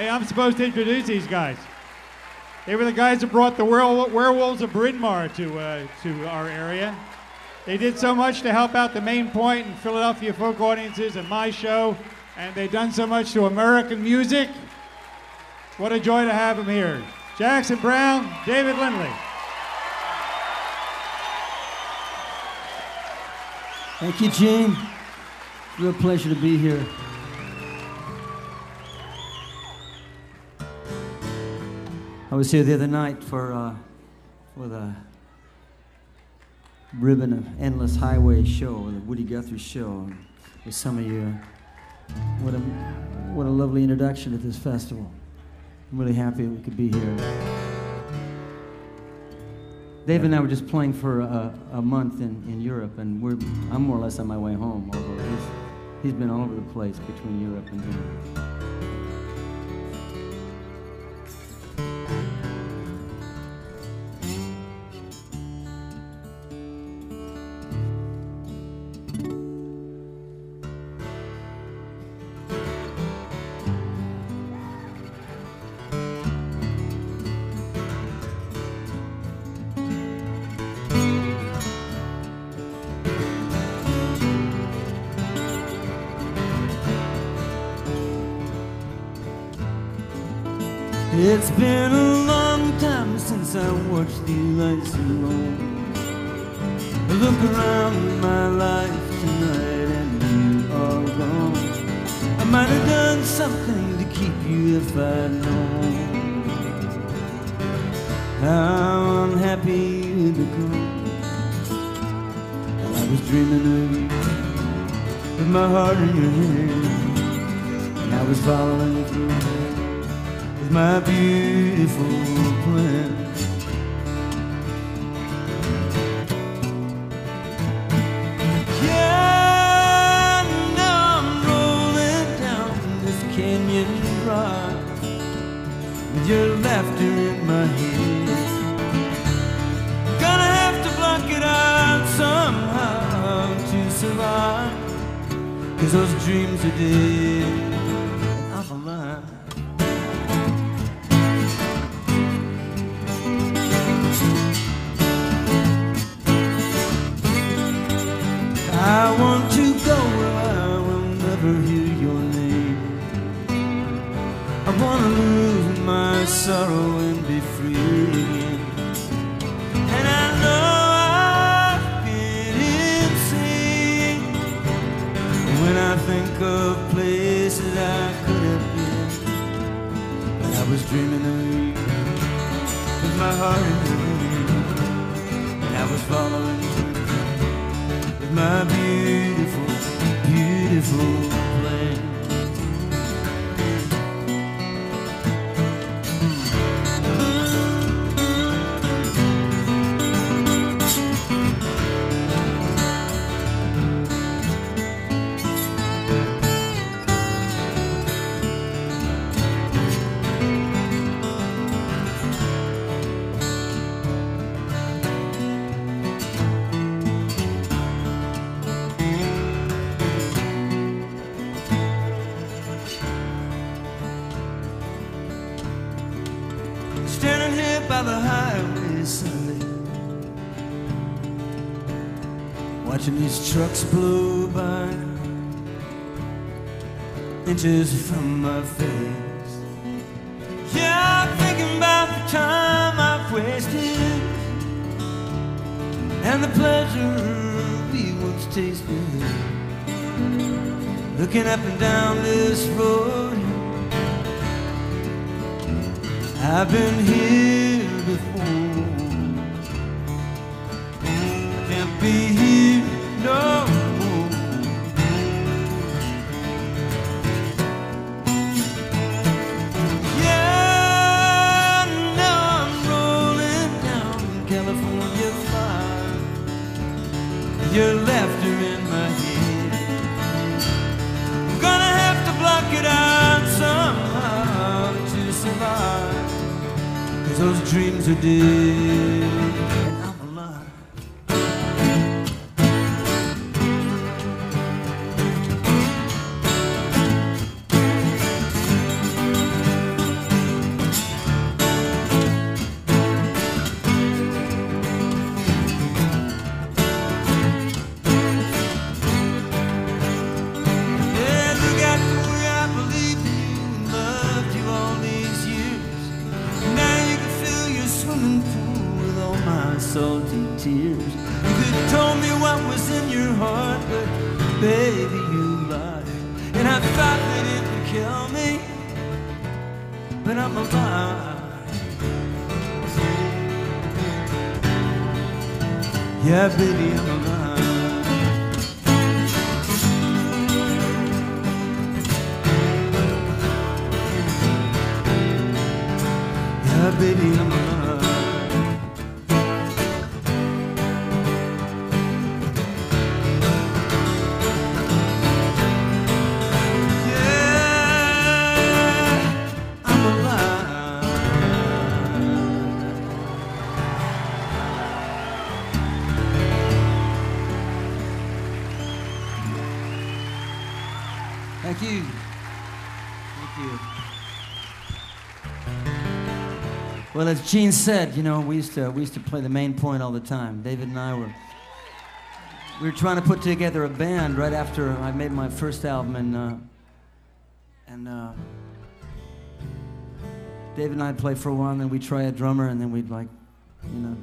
Hey, I'm supposed to introduce these guys. They were the guys that brought the were- werewolves of Bryn Mawr to, uh, to our area. They did so much to help out the Main Point and Philadelphia folk audiences and my show, and they've done so much to American music. What a joy to have them here. Jackson Browne, David Lindley. Thank you, Gene. Real pleasure to be here. I was here the other night for uh, for the Ribbon of Endless Highway show, the Woody Guthrie show, with some of you. What a what a lovely introduction to this festival. I'm really happy we could be here. Dave and I were just playing for a, a month in, in Europe, and we're I'm more or less on my way home. Although he's he's been all over the place between Europe and here. Up and down Well, as Gene said, you know, we used to we used to play the main point all the time. David and I were we were trying to put together a band right after I made my first album, and uh, and uh, David and I'd play for a while, and then we'd try a drummer, and then we'd like, you know,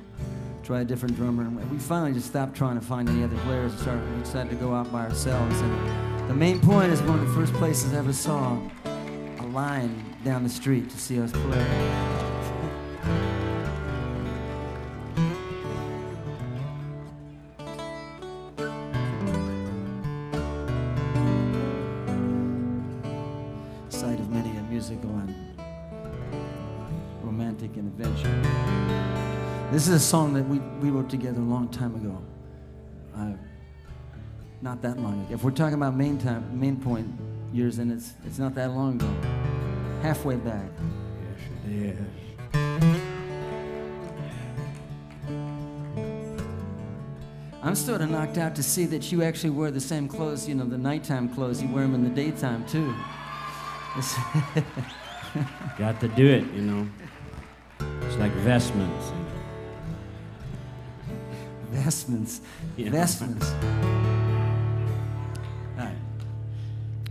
try a different drummer, and we finally just stopped trying to find any other players. And started, we decided to go out by ourselves. And the main point is one of the first places I ever saw a line down the street to see us play. This is a song that we, we wrote together a long time ago. Uh, not that long ago. If we're talking about main time, main point years, then it's it's not that long ago. Halfway back. Yes, it is. I'm sort of knocked out to see that you actually wear the same clothes, you know, the nighttime clothes. You wear them in the daytime too. Got to do it, you know. It's like vestments. Vestments. Yeah. Vestments. All right.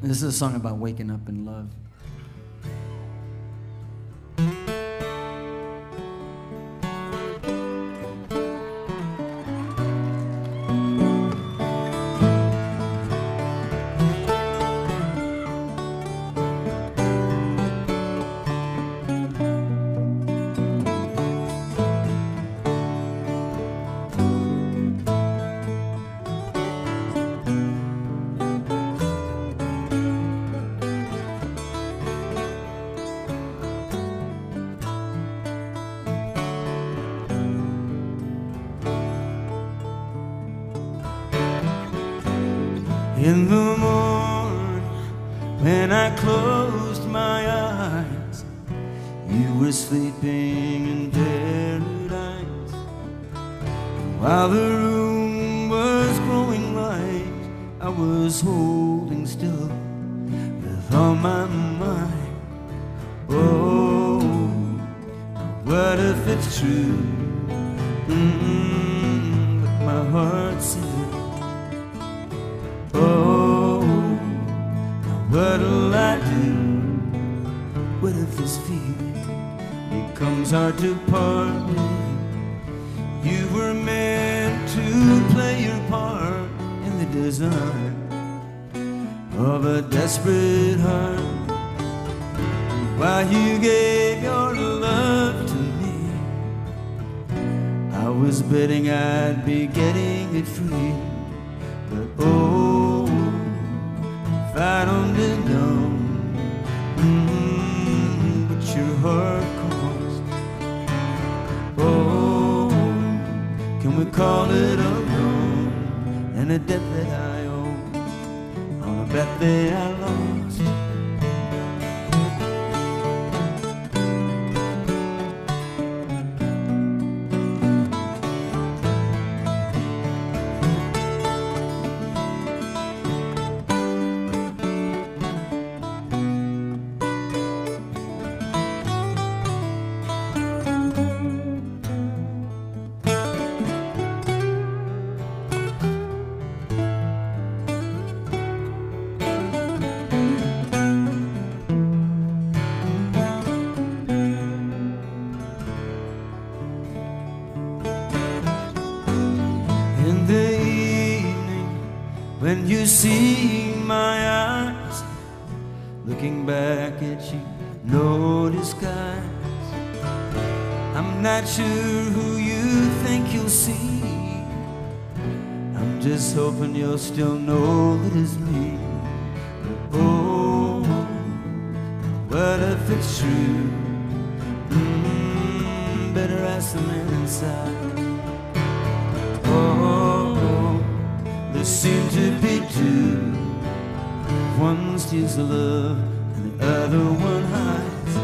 This is a song about waking up in love. What if it's true? Mm, but my heart said. Oh, now what'll I do? What if this feeling becomes hard to part with? You were meant to play your part in the design of a desperate heart. While you gave your love was betting I'd be getting it free. But oh, if I'd only known mm, what your heart caused. Oh, can we call it a wrong and a debt that I owe on a bet that I steals the love and the other one hides.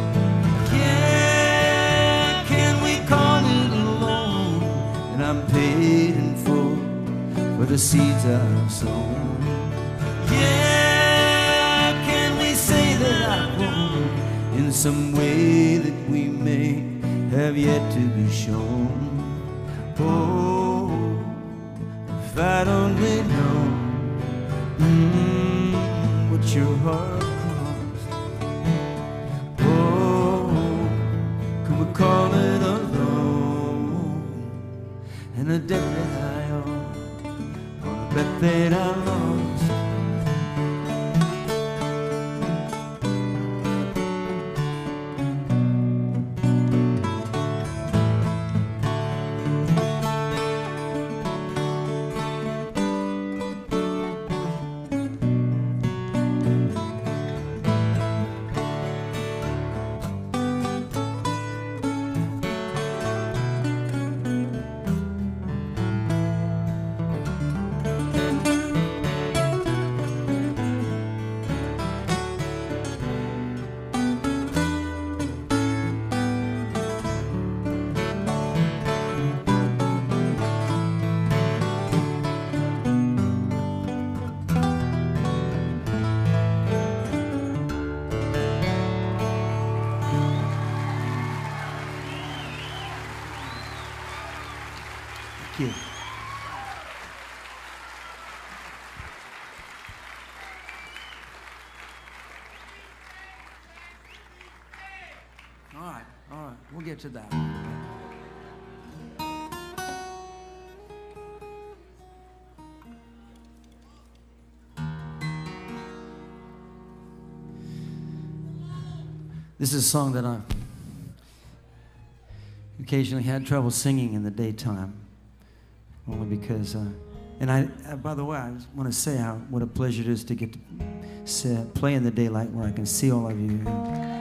Can, can we call it alone? And I'm paid in full for the seeds I've sown. Yeah, can we say that I've won in some way that we may have yet to be shown? Get to that. This is a song that I occasionally had trouble singing in the daytime, only because. Uh, and I, uh, by the way, I just want to say how what a pleasure it is to get to say, play in the daylight where I can see all of you.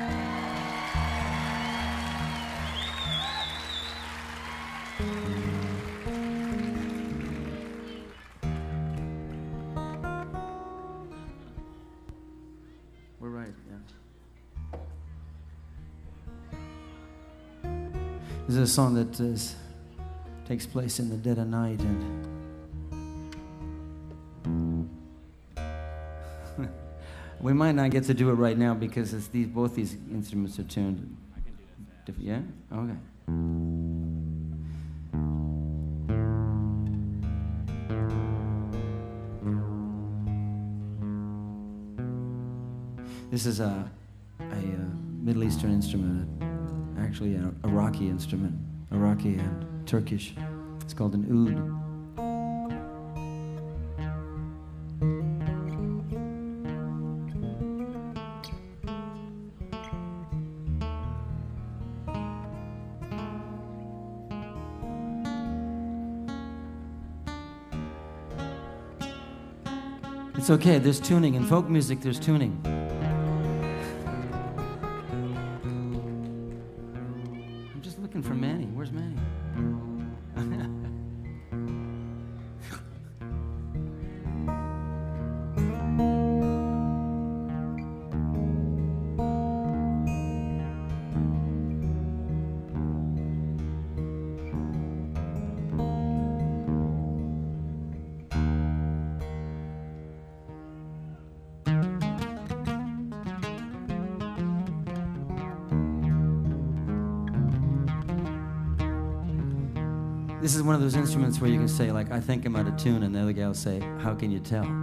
Song that is, takes place in the dead of night and we might not get to do it right now because it's these both these instruments are tuned. Yeah? Okay. This is a, a, uh Middle Eastern instrument, actually a Iraqi instrument, Iraqi and Turkish. It's called an oud. It's okay, there's tuning. In folk music, there's tuning. Say, like, I think I'm out of tune, and the other guy will say, How can you tell?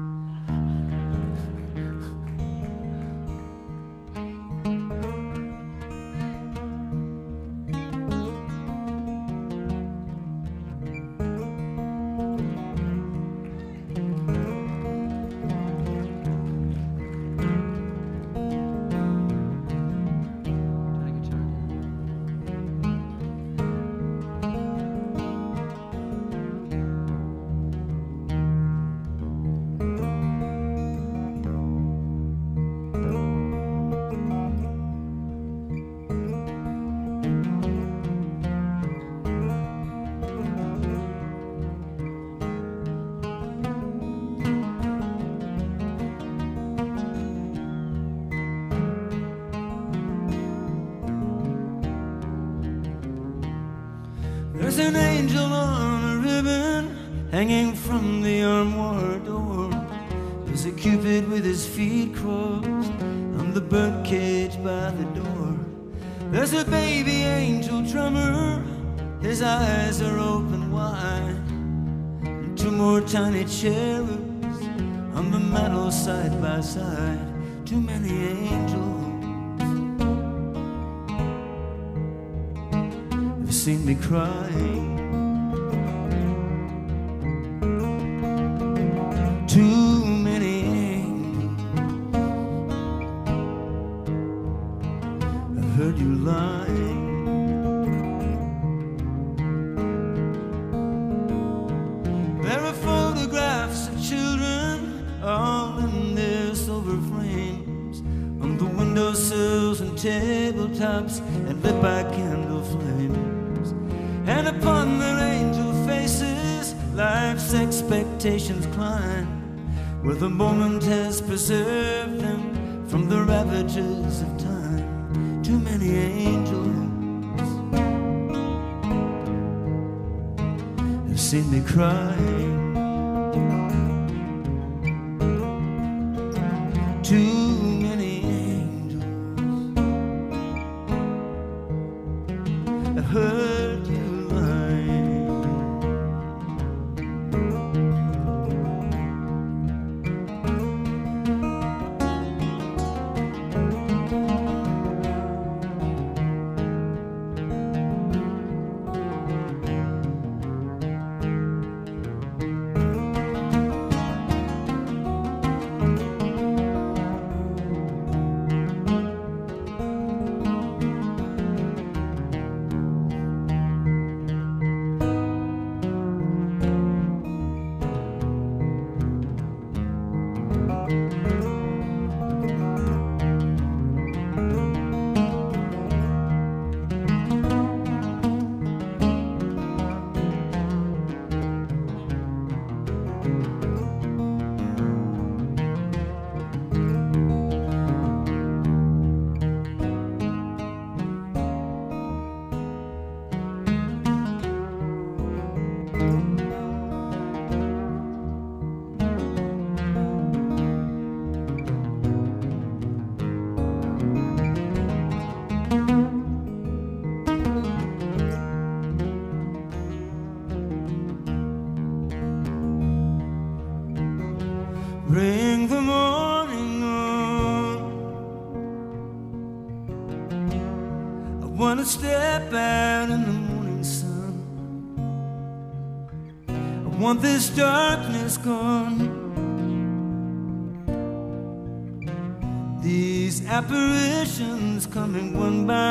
step out in the morning sun. I want this darkness gone. These apparitions coming one by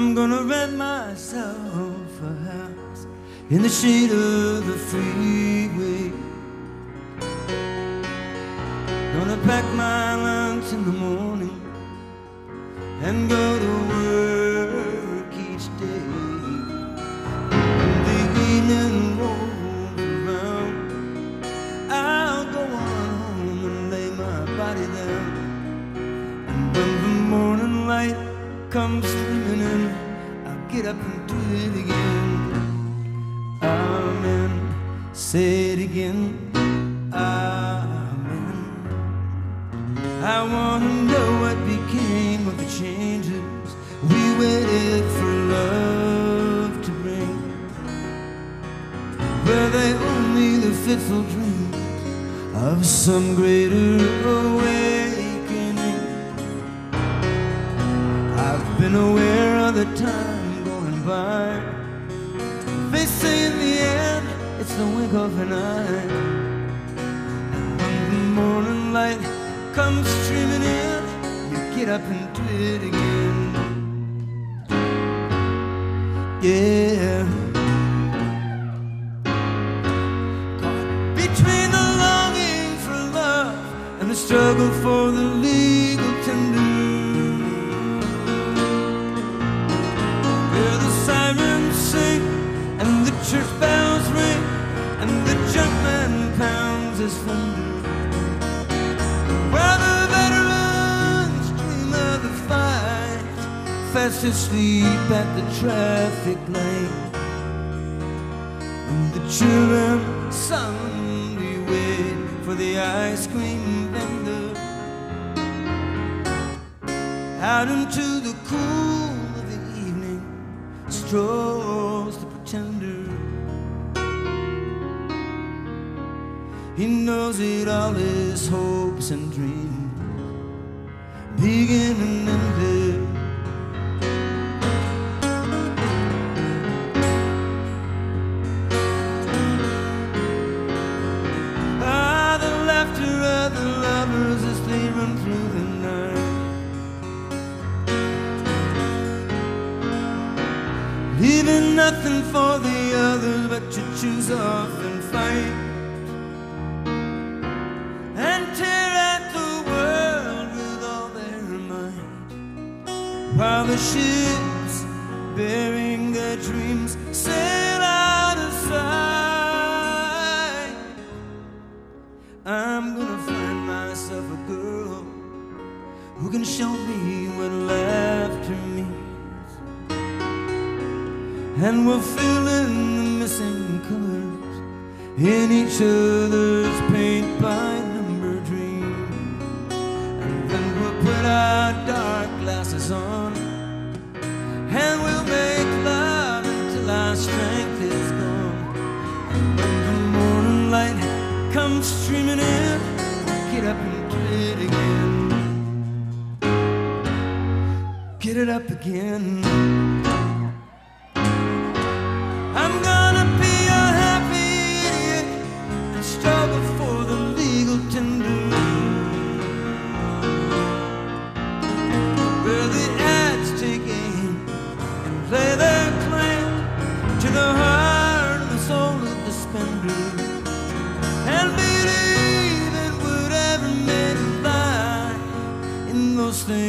I'm gonna rent myself a house in the shade of the freeway.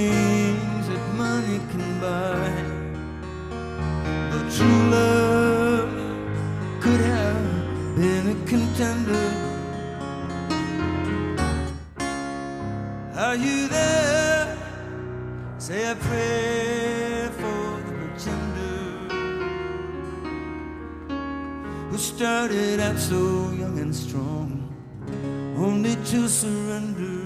Things that money can buy. But true love could have been a contender. Are you there? Say a prayer for the pretender who started out so young and strong, only to surrender.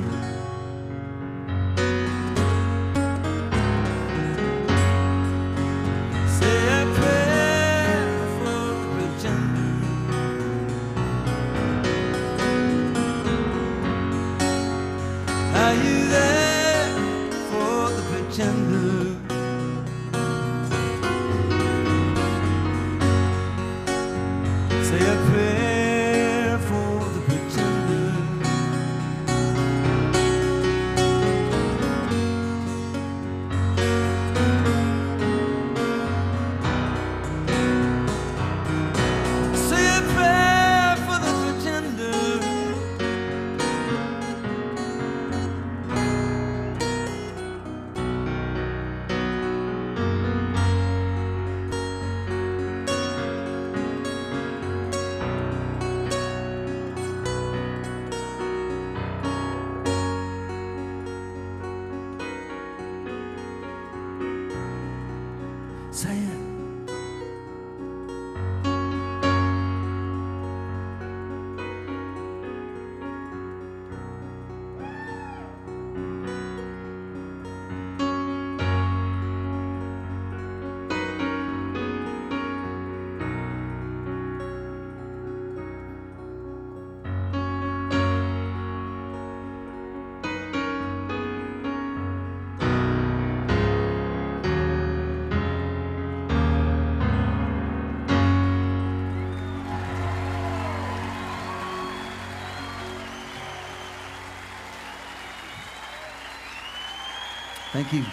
Thank you.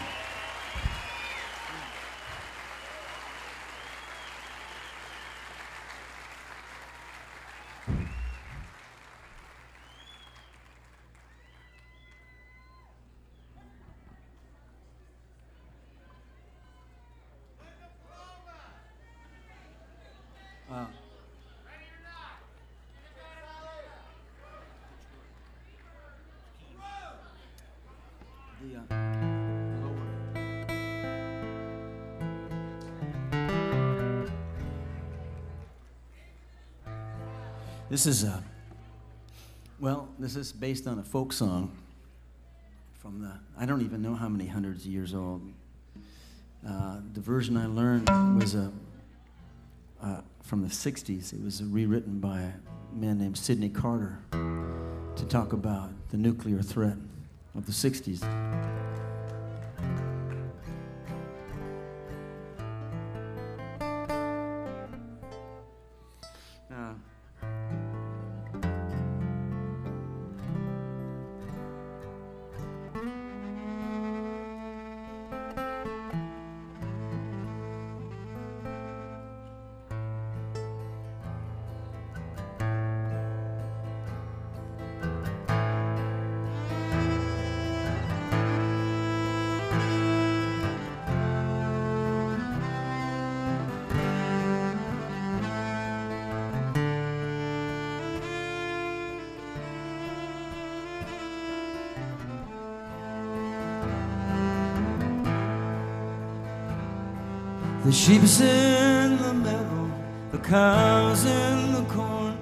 Uh, This is a, well, this is based on a folk song from the, I don't even know how many hundreds of years old. Uh, the version I learned was a, uh, from the 60s. It was rewritten by a man named Sydney Carter to talk about the nuclear threat of the 60s. The sheep's in the meadow, the cows in the corn.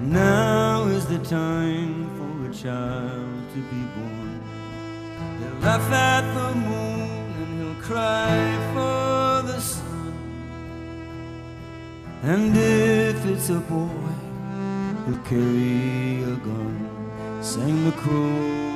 Now is the time for a child to be born. He'll laugh at the moon and he'll cry for the sun. And if it's a boy, he'll carry a gun. Sang the crow.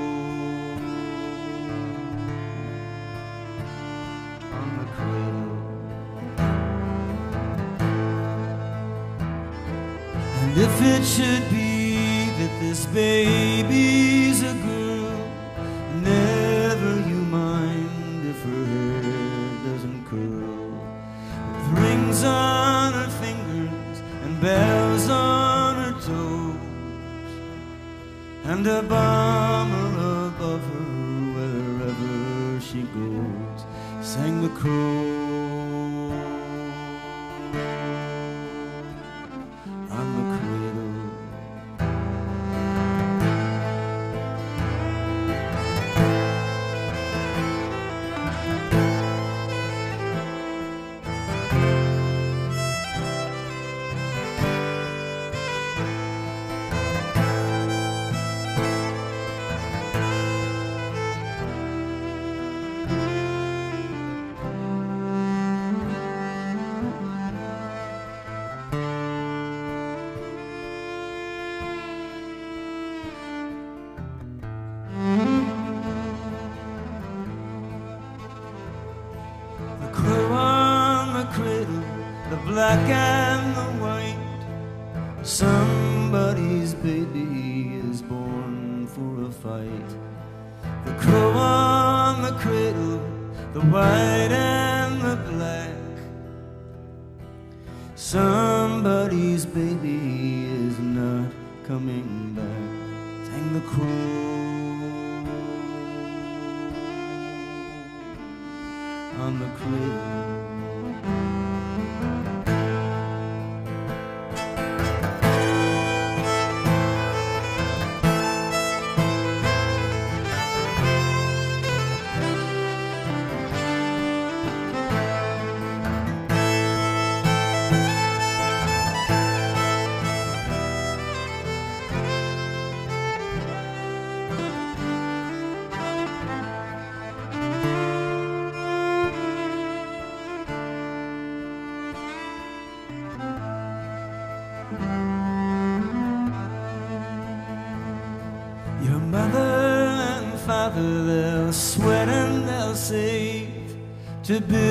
To build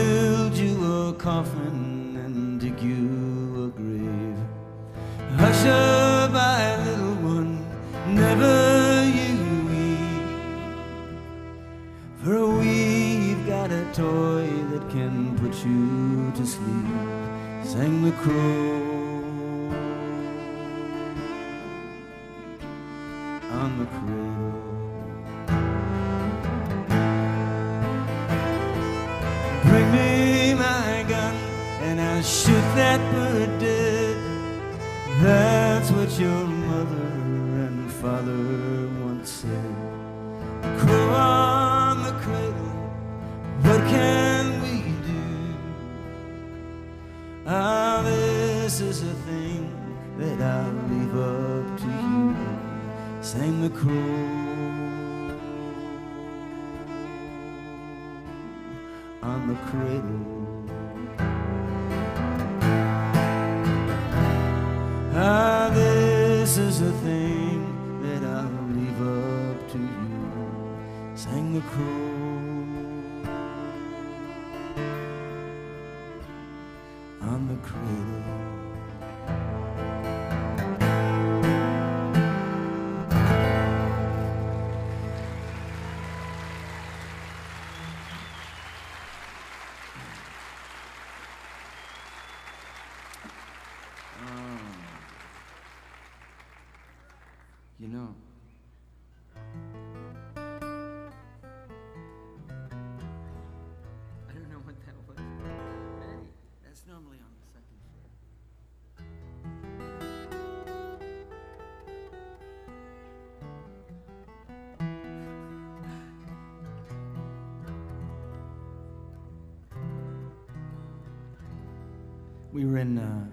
We were in uh,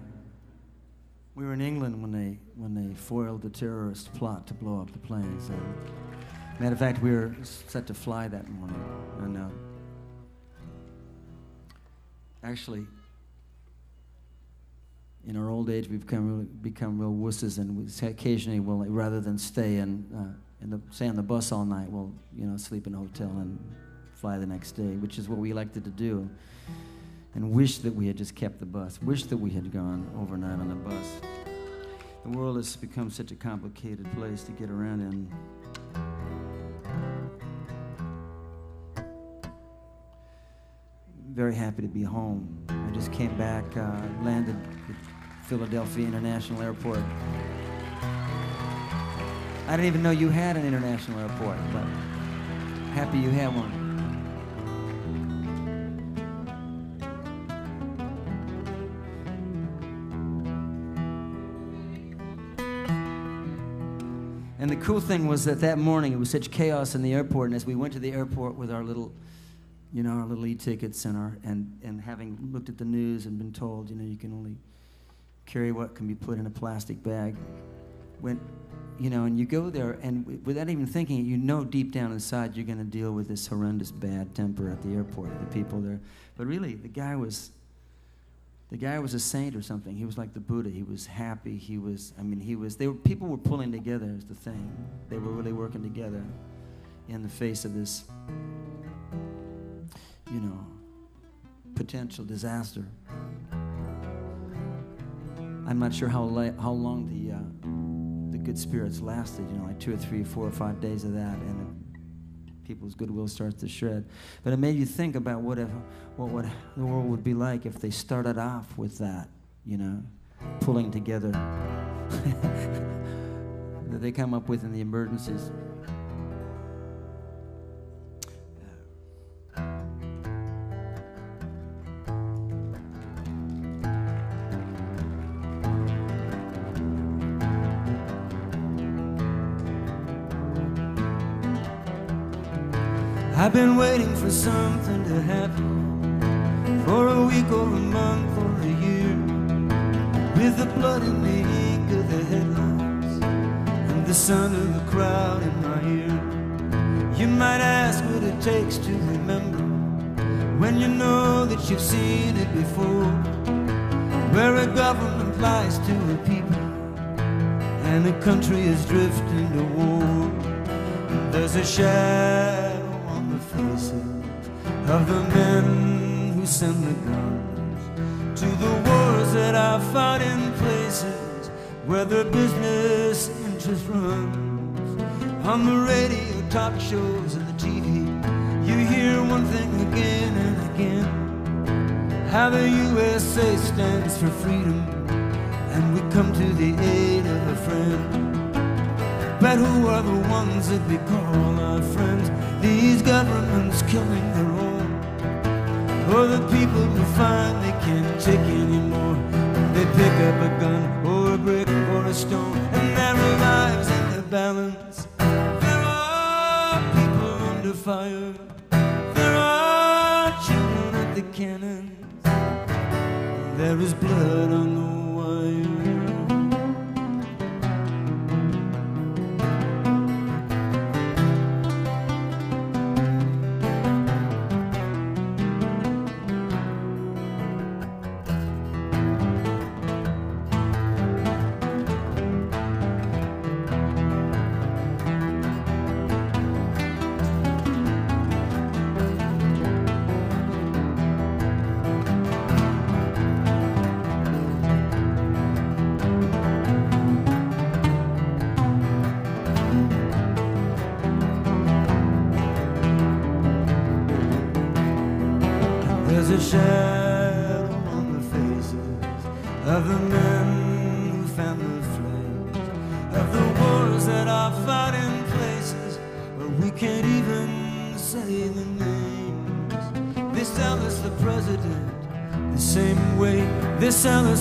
we were in England when they when they foiled the terrorist plot to blow up the planes. So, matter of fact, we were set to fly that morning, and uh, actually, in our old age, we've become really, become real wusses, and we occasionally we'll rather than stay and uh, in the stay on the bus all night, we'll you know sleep in a hotel and fly the next day, which is what we elected to do and wish that we had just kept the bus, wish that we had gone overnight on the bus. The world has become such a complicated place to get around in. Very happy to be home. I just came back, uh, landed at Philadelphia International Airport. I didn't even know you had an international airport, but happy you have one. Cool thing was that that morning it was such chaos in the airport, and as we went to the airport with our little, you know, our little e-tickets and our and and having looked at the news and been told, you know, you can only carry what can be put in a plastic bag. went, you know, and you go there, and without even thinking you know deep down inside you're going to deal with this horrendous bad temper at the airport, the people there. But really, the guy was, the guy was a saint or something. He was like the Buddha. He was happy. He was, I mean, he was. They were people were pulling together. Is the thing. They were really working together in the face of this, you know, potential disaster. I'm not sure how, la- how long the, uh, the good spirits lasted, you know, like two or three, four or five days of that, and people's goodwill starts to shred. But it made you think about what, if, what would, the world would be like if they started off with that, you know, pulling together that they come up with in the emergencies. I've been waiting for something to happen for a week or a month or a year. With the blood in the ink of the headlines and the sound of the crowd in my ear. You might ask what it takes to remember when you know that you've seen it before. Where a government lies to a people and a country is drifting to war. There's a shadow the of the men who send the guns to the wars that I fought in places where the business interest runs. On the radio, talk shows, and the TV, you hear one thing again and again. How the USA stands for freedom, and we come to the aid of a friend. But who are the ones that we call our friends? These governments killing their own. Or the people who find they can't take anymore. They pick up a gun or a brick or a stone and their lives in the balance. There are people under fire. There are children at the cannons. There is blood on the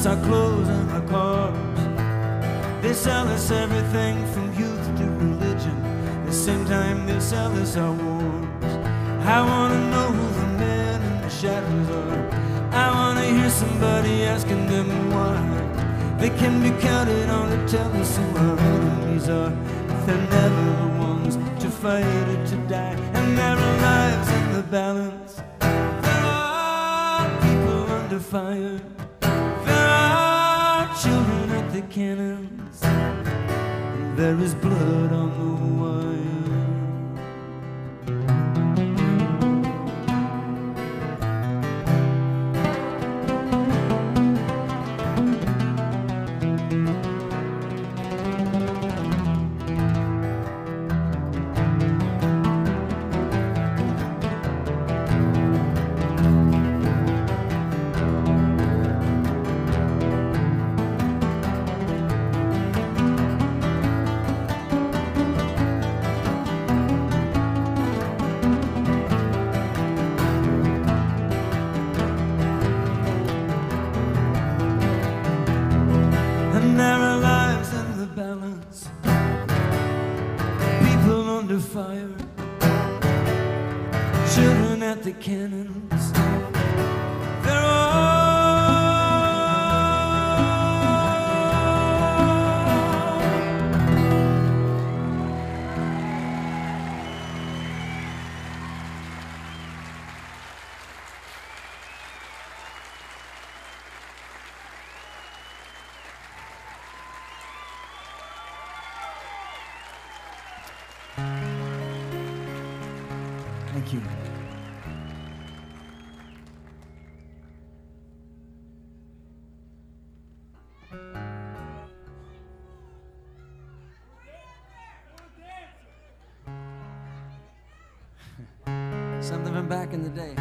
our clothes and our cars. They sell us everything from youth to religion. The same time they sell us our wars. I wanna know who the men in the shadows are. I wanna hear somebody asking them why. They can be counted on to tell us who our enemies are. If they're never the ones to fight or to die, and their lives in the balance. Back in the day.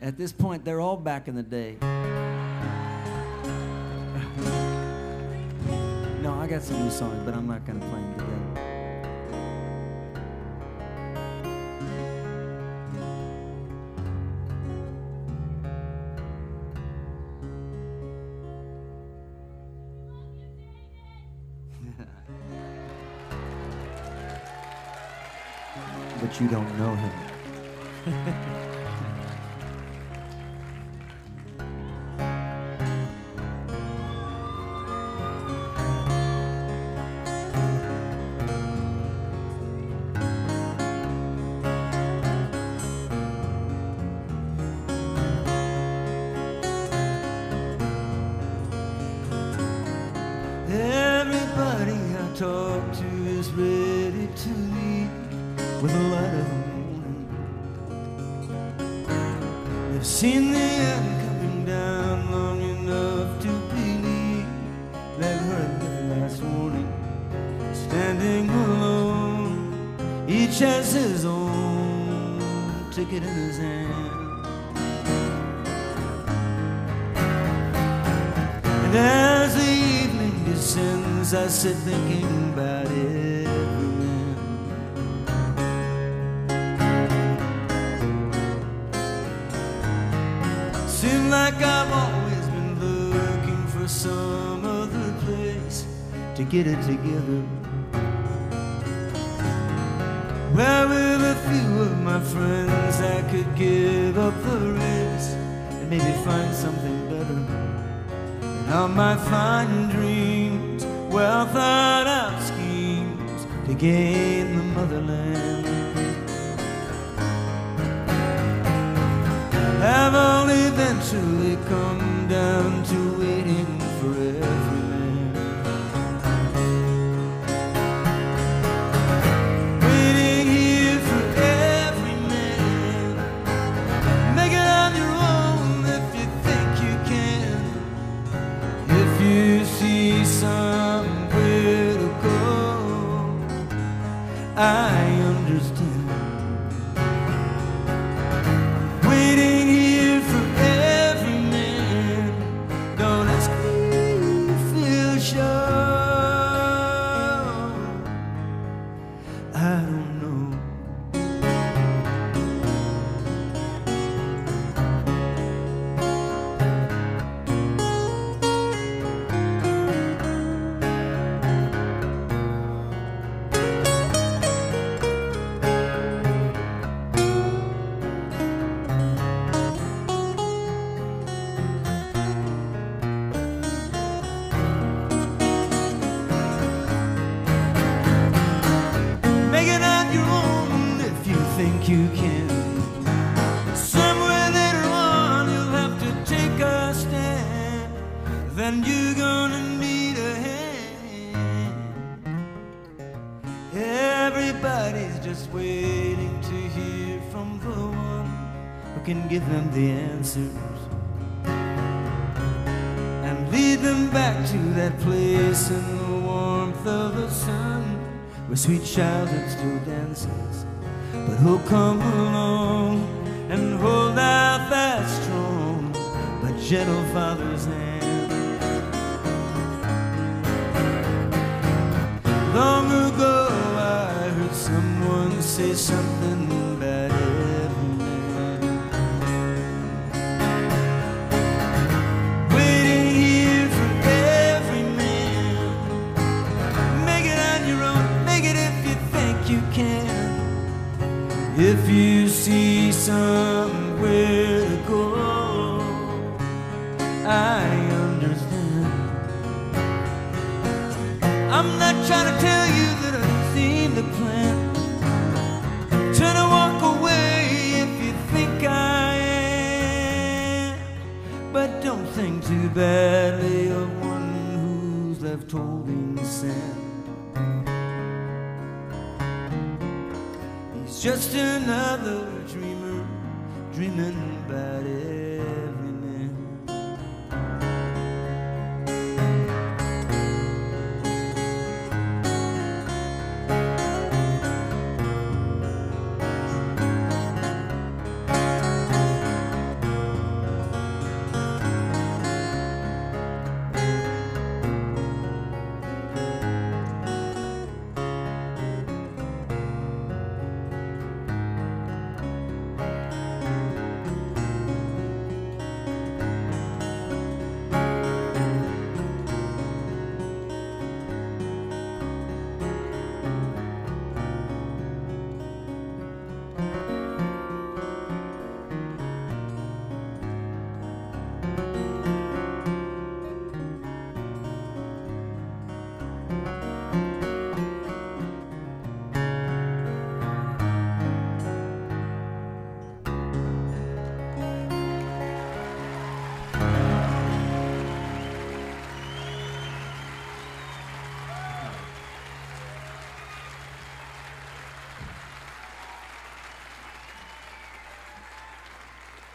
At this point, they're all back in the day. no, I got some new songs, but I'm not going to know him. Ticket in his hand. And as the evening descends, I sit thinking about it. Seems like I've always been looking for some other place to get it together. Where few of my friends I could give up the race and maybe find something better. And I might find dreams, well thought out schemes to gain the motherland. Have all eventually come down to waiting where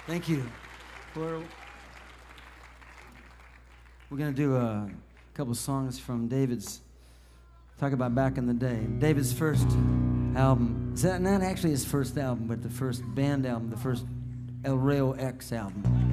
Thank you. We're, we're going to do a couple songs from David's, talk about back in the day. David's first album, is that not actually his first album, but the first band album, the first El Rayo-X album.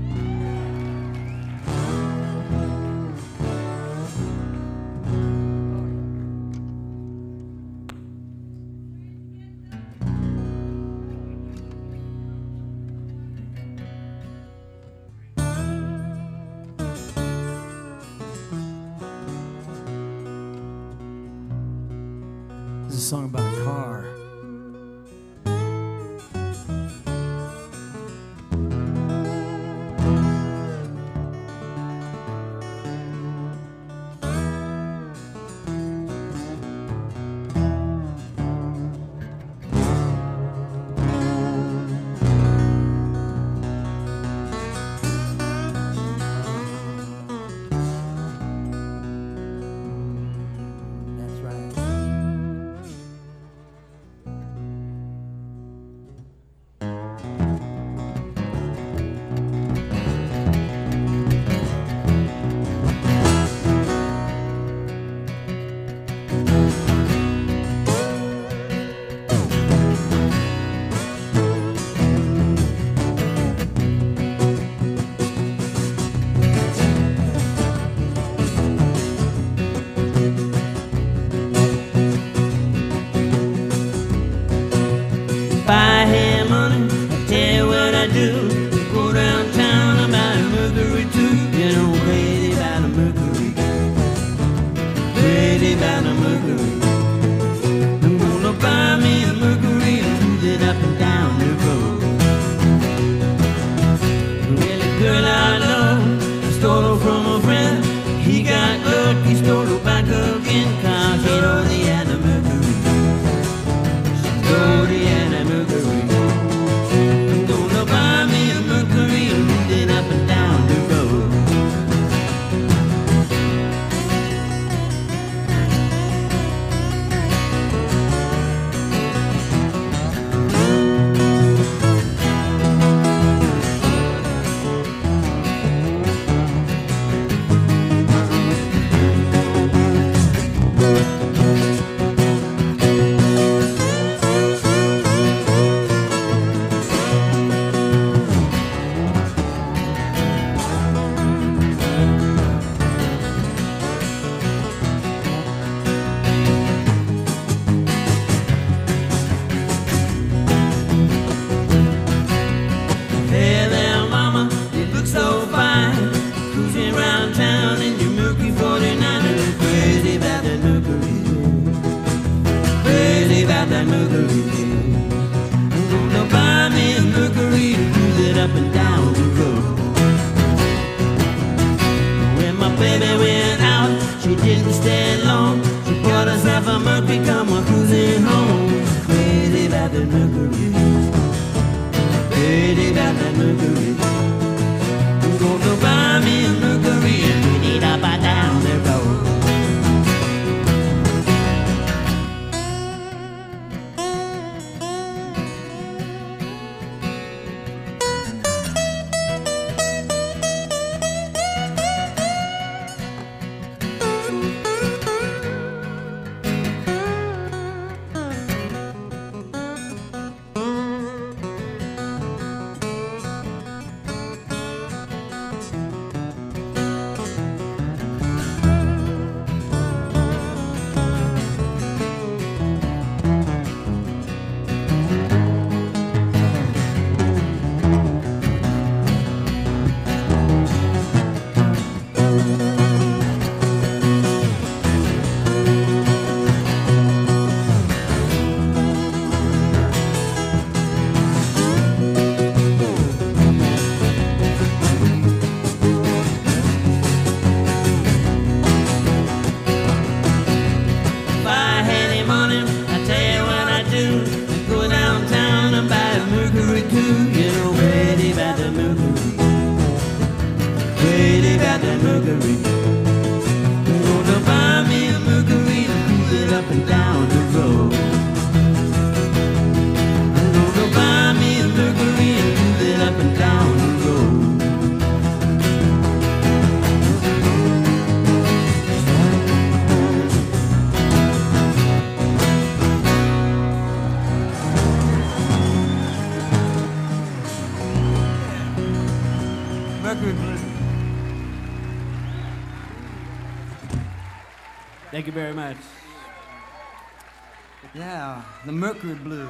Mercury Blues.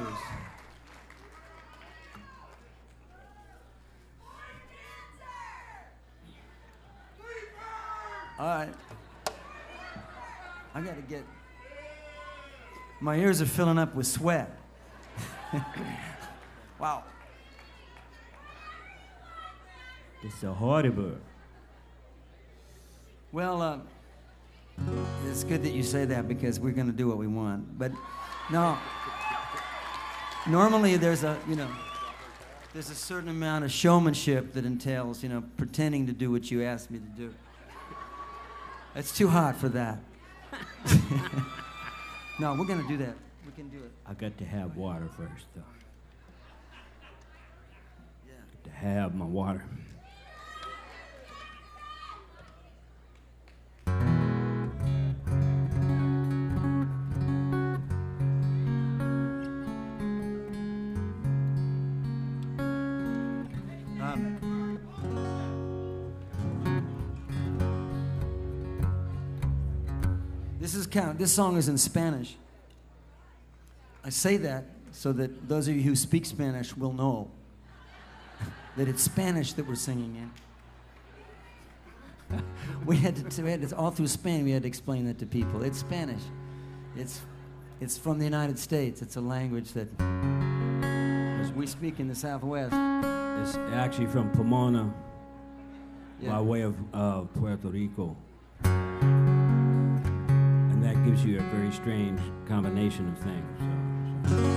All right. I got to get. My ears are filling up with sweat. wow. It's a horrible. Well, uh, it's good that you say that because we're going to do what we want. But no, normally there's a, you know, there's a certain amount of showmanship that entails, you know, pretending to do what you asked me to do. It's too hot for that. no, we're going to do that. We can do it. I got to have water first, though. Yeah. To have my water. Count. This song is in Spanish. I say that so that those of you who speak Spanish will know that it's Spanish that we're singing in. we had to, we had to all through Spain. We had to explain that to people. It's Spanish. It's it's from the United States. It's a language that as we speak in the Southwest. It's actually from Pomona, Yeah. by way of uh, Puerto Rico. That gives you a very strange combination of things. So, so.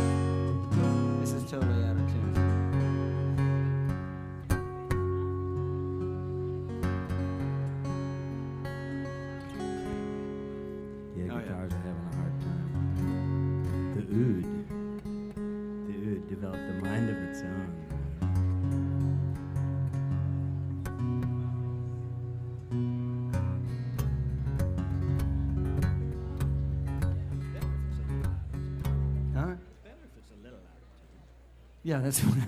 Yeah, that's what.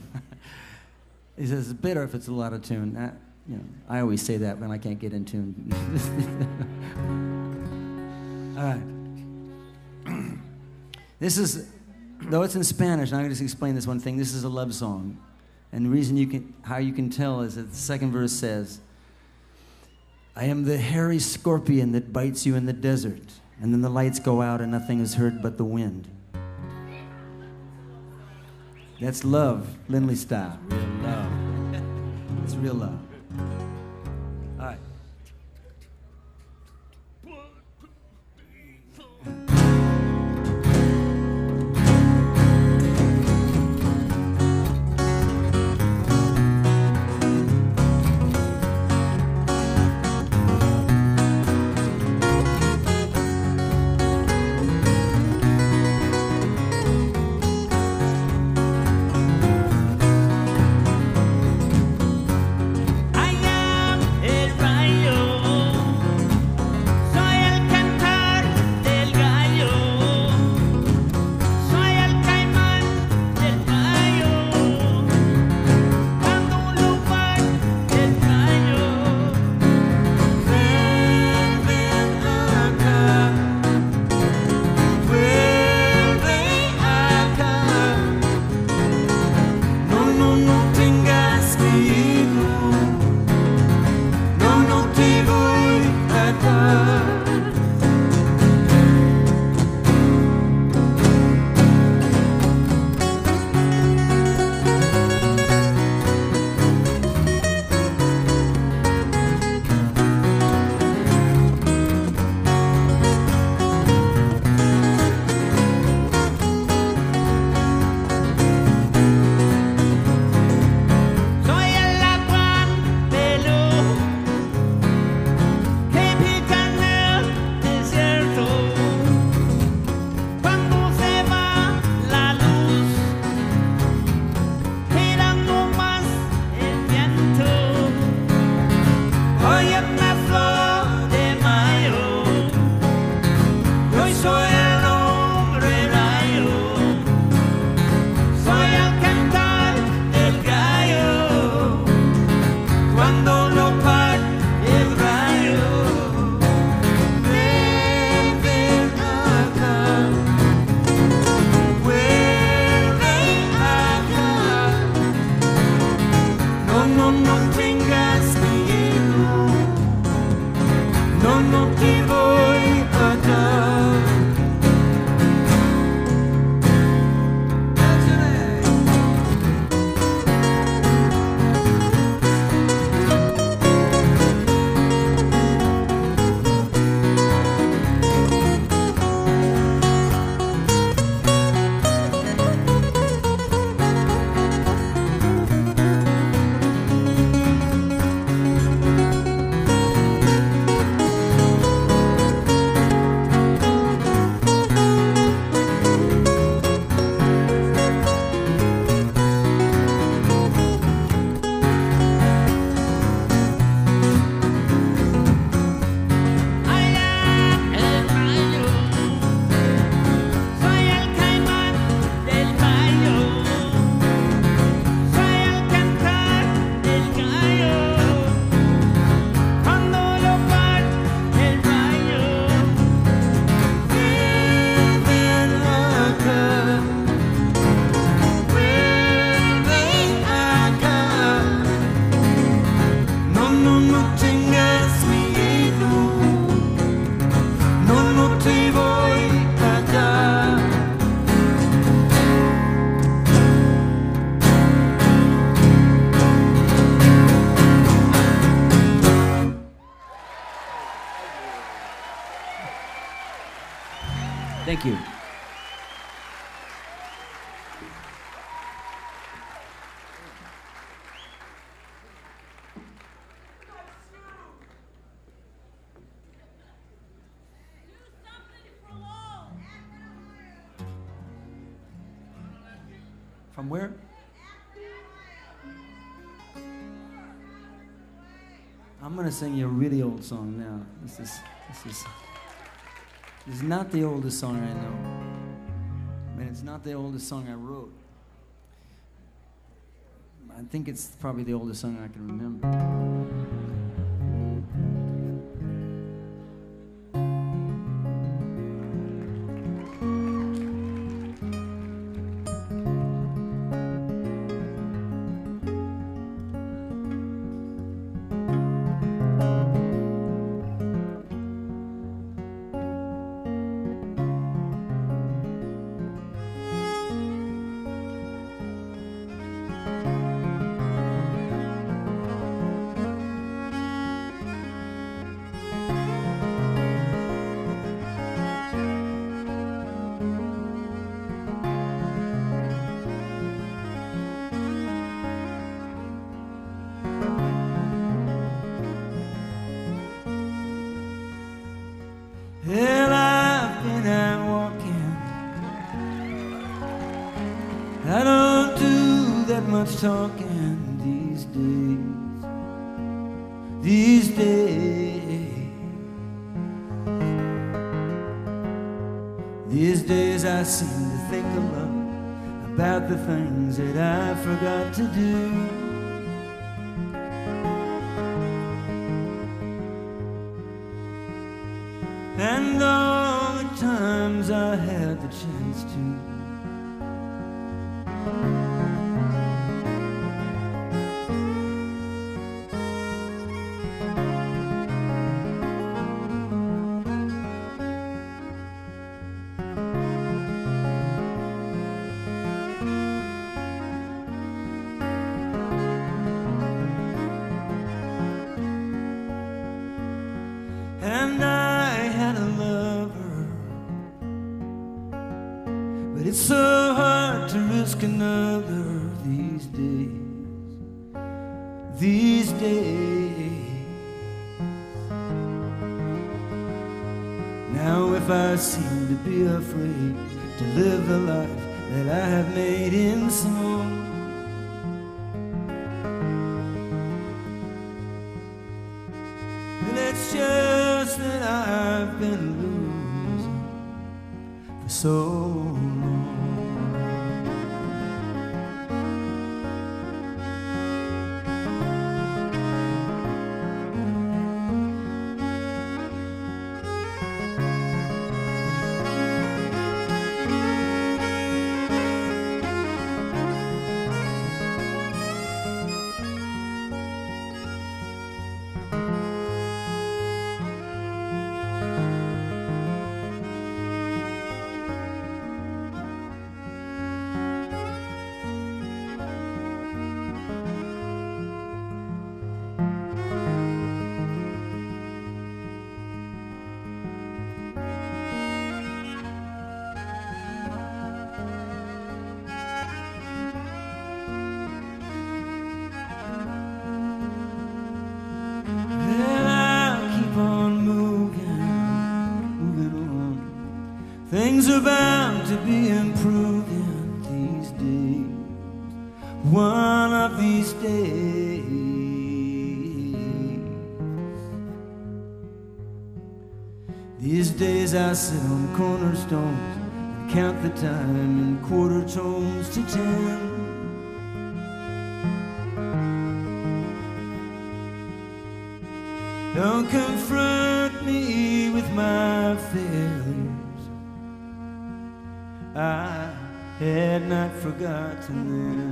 he says it's better if it's a lot of tune. That, you know, I always say that when I can't get in tune. All right. this is, though it's in Spanish, and I'm going to just explain this one thing. This is a love song, and the reason you can, how you can tell is that the second verse says, "I am the hairy scorpion that bites you in the desert." And then the lights go out and nothing is heard but the wind. That's love, Lindley style. Real love. It's real love. to sing you a really old song now. This is, this is, this is not the oldest song I know. I mean, it's not the oldest song I wrote. I think it's probably the oldest song I can much talking. Things are bound to be improving these days. One of these days. These days I sit on cornerstones and count the time in quarter tones to ten. Don't confront me with my failures. Not forgotten them.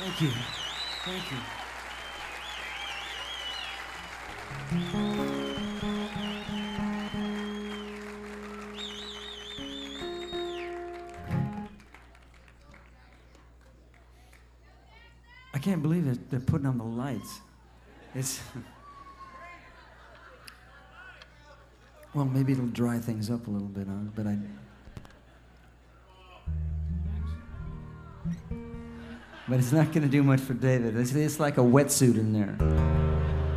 Thank you. Thank you. I can't believe it. They're putting on the lights. It's. Well, maybe it'll dry things up a little bit, huh? but I. But it's not going to do much for David. It's, it's like a wetsuit in there.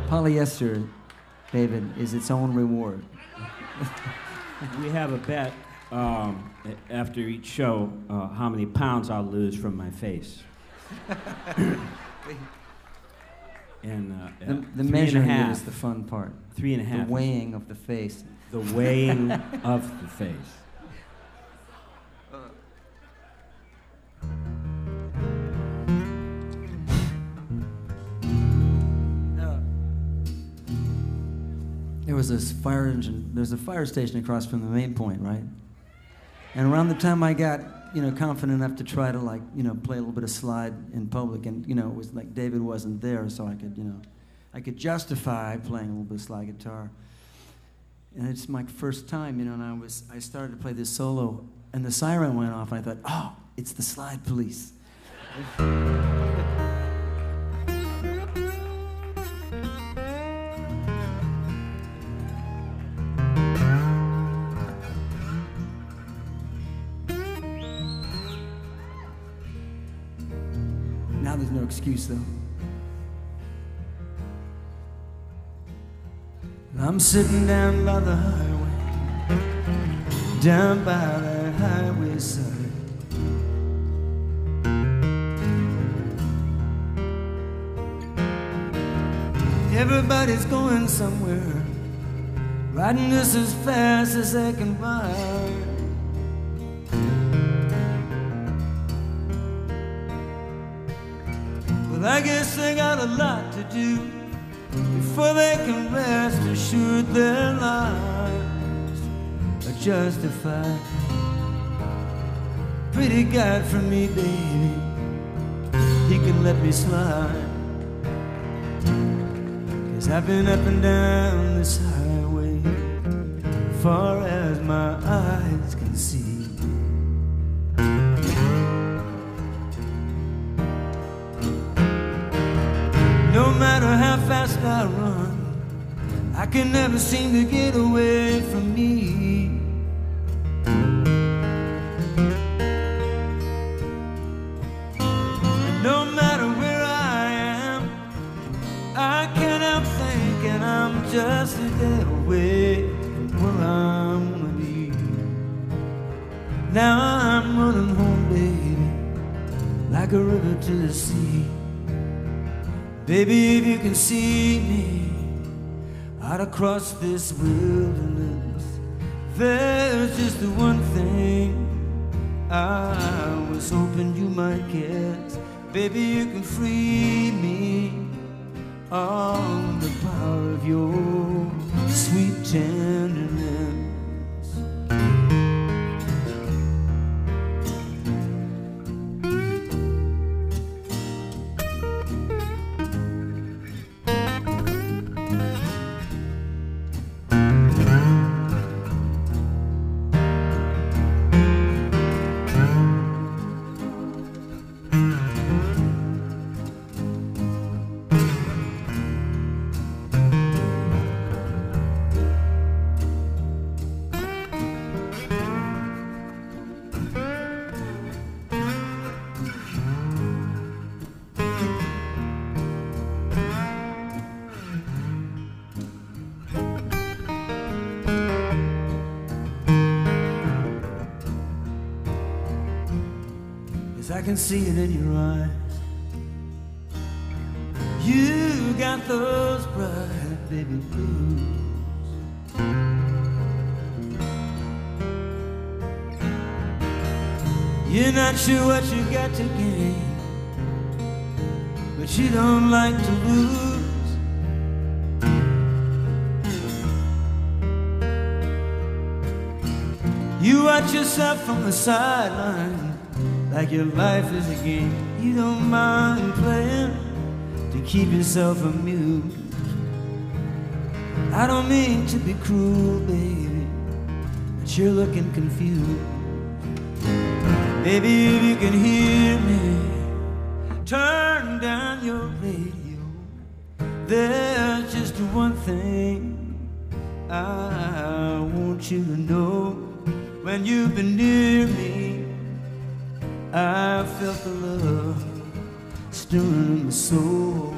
Polyester, David, is its own reward. We have a bet um, after each show uh, how many pounds I'll lose from my face. and uh, The, the three and measuring is the fun part. Three and a half. The weighing of the face. the weighing of the face. Was this fire engine. There's a fire station across from the main point, right? And around the time I got, you know, confident enough to try to like, you know, play a little bit of slide in public, and you know, it was like David wasn't there, so I could, you know, I could justify playing a little bit of slide guitar. And it's my first time, you know, and I was, I started to play this solo, and the siren went off, and I thought, oh, it's the slide police. no excuse. I'm sitting down by the highway, down by the highway side. Everybody's going somewhere, riding just as fast as they can ride. Well, I guess they got a lot to do before they can rest assured their lives are justified. Pretty God for me, baby, he can let me slide. Cause I've been up and down this highway far as my eyes can see. I run, I can never seem to get away from me. No matter where I am, I can't help I'm just a day away from where I wanna be. Now I'm running home, baby, like a river to the sea. Baby, if you can see me out across this wilderness, there's just the one thing I was hoping you might guess. Baby, you can free me on the power of your sweet tenderness. Can see it in your eyes. You got those bright baby blues. You're not sure what you got to gain, but you don't like to lose. You watch yourself from the sideline like your life is a game. You don't mind playing to keep yourself amused. I don't mean to be cruel, baby, but you're looking confused. Baby, if you can hear me, turn down your radio. There's just one thing I want you to know. When you've been near me, I felt the love stirring in my soul.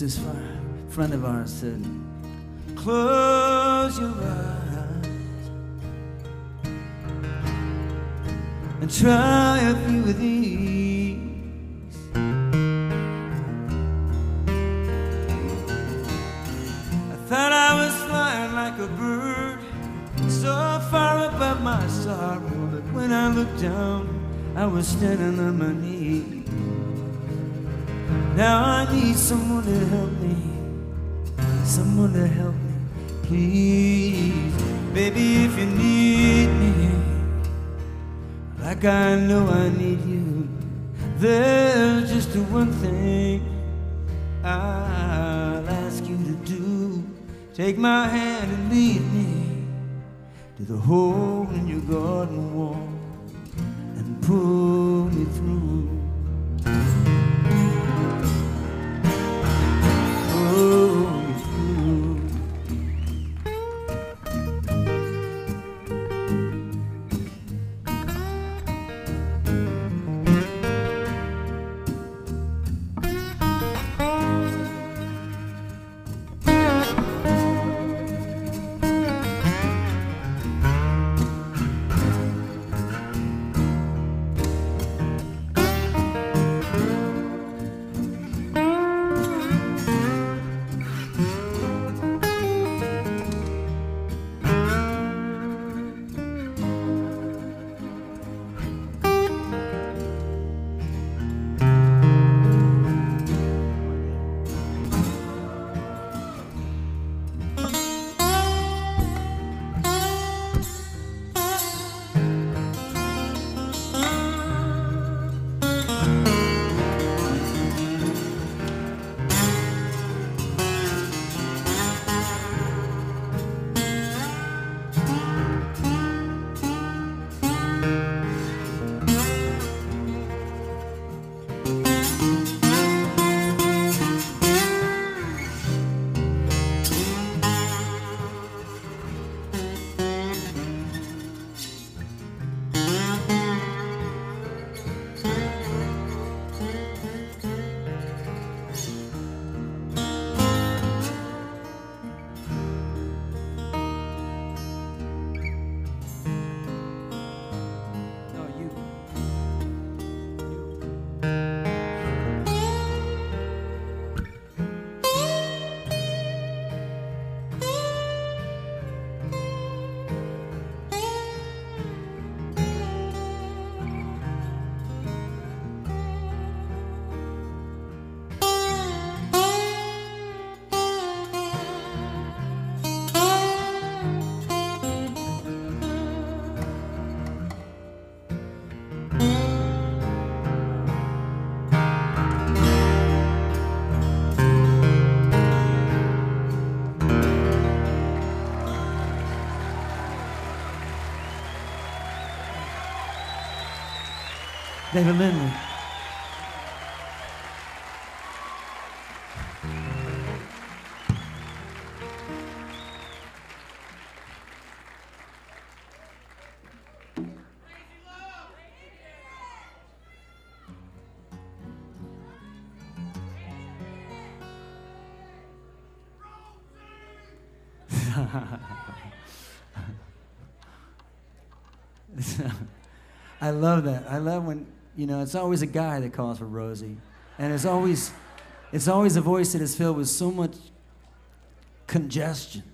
This friend of ours said, Close your eyes and try a few of these. Help me, please. Baby, if you need me, like I know I need you, there's just one thing I'll ask you to do. Take my hand and lead me to the hole in your garden David Lindley. I love that. I love when you know, it's always a guy that calls for Rosie. And it's always, it's always a voice that is filled with so much congestion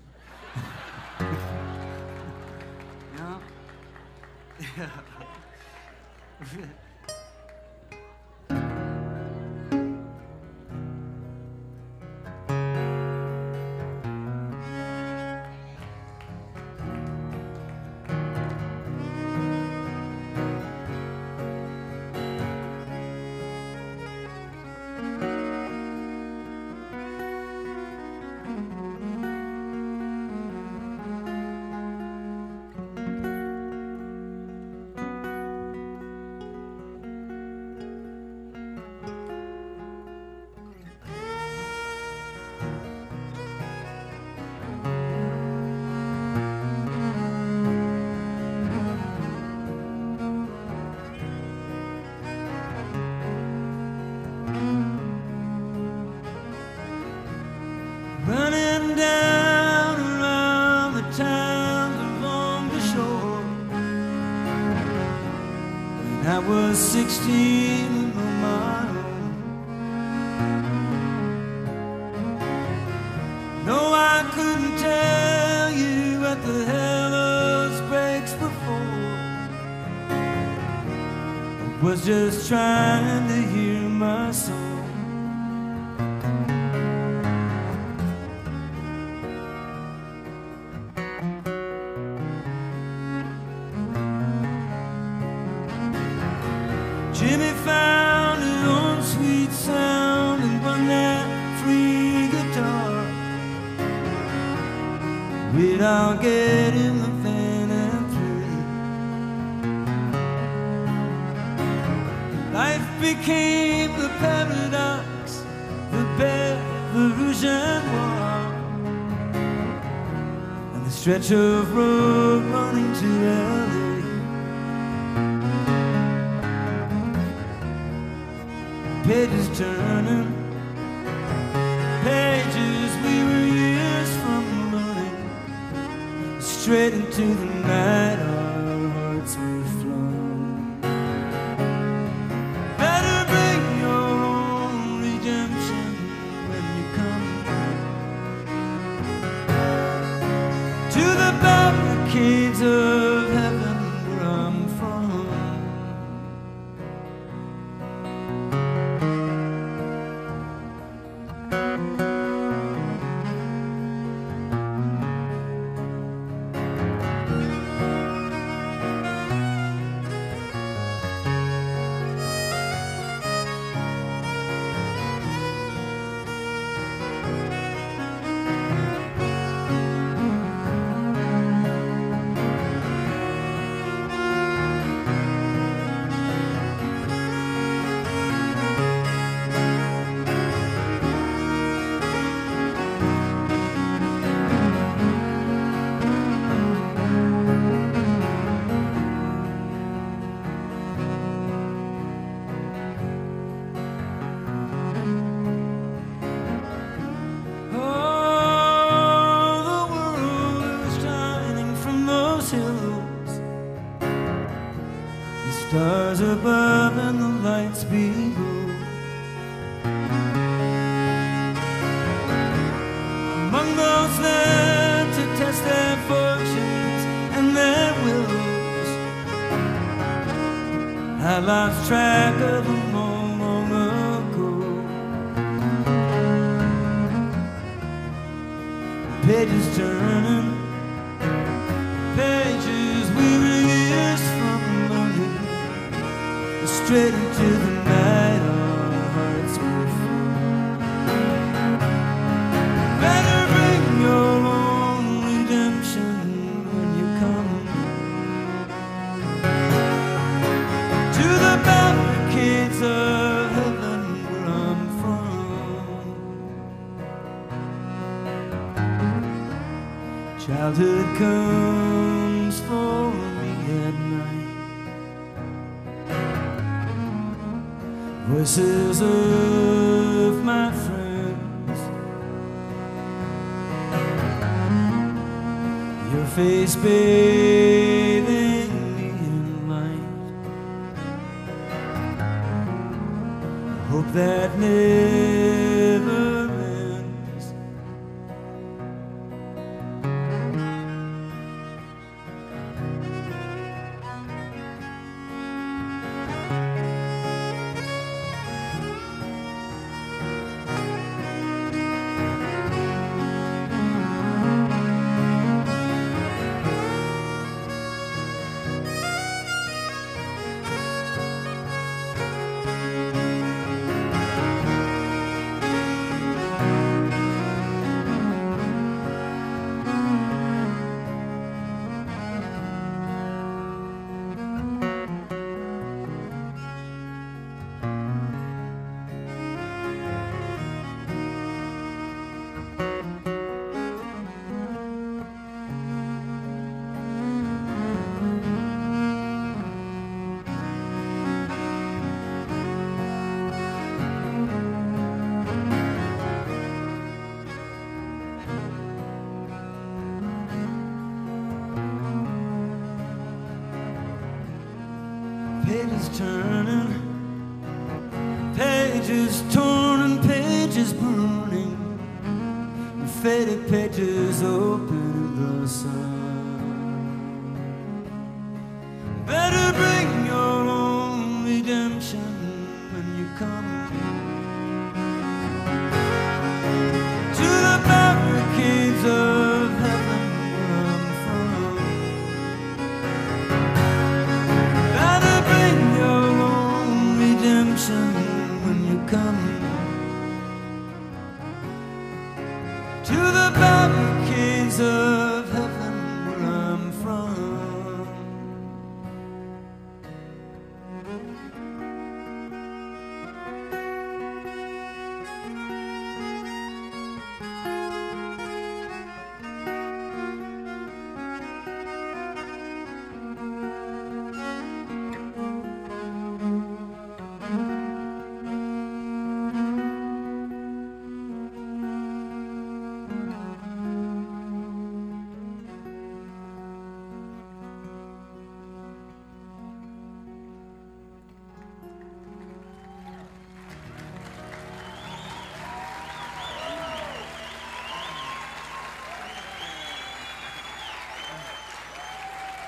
is.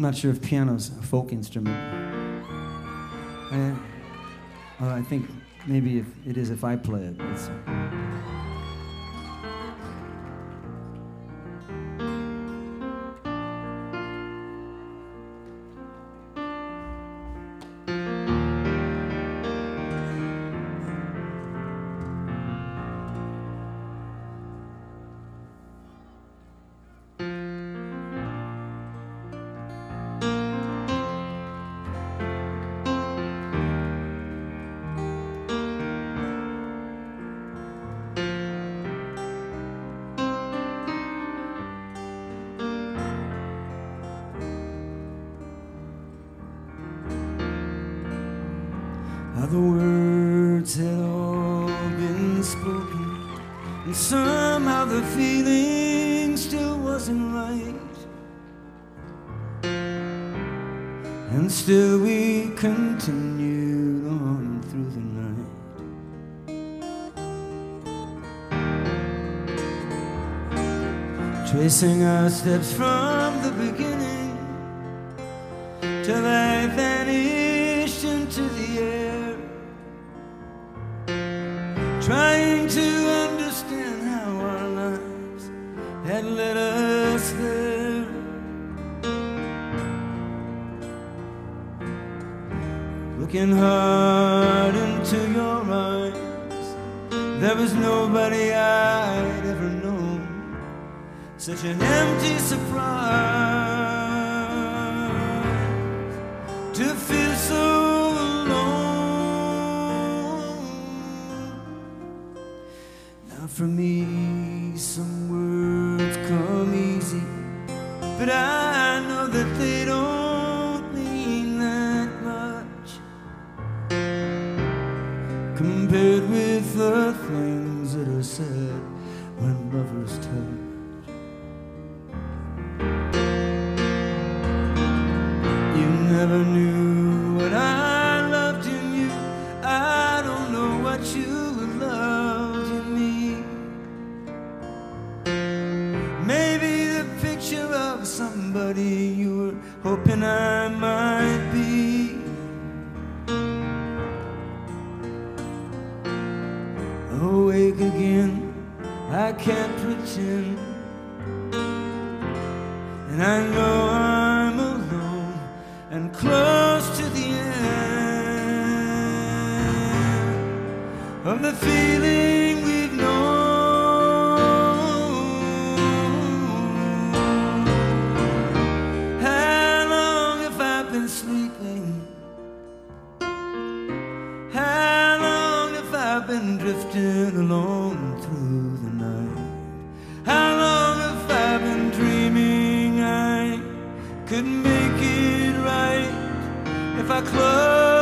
I'm not sure if piano's a folk instrument. I, uh, I think maybe if it is if I play it. footsteps from been drifting alone through the night? How long have I been dreaming I could make it right if I close?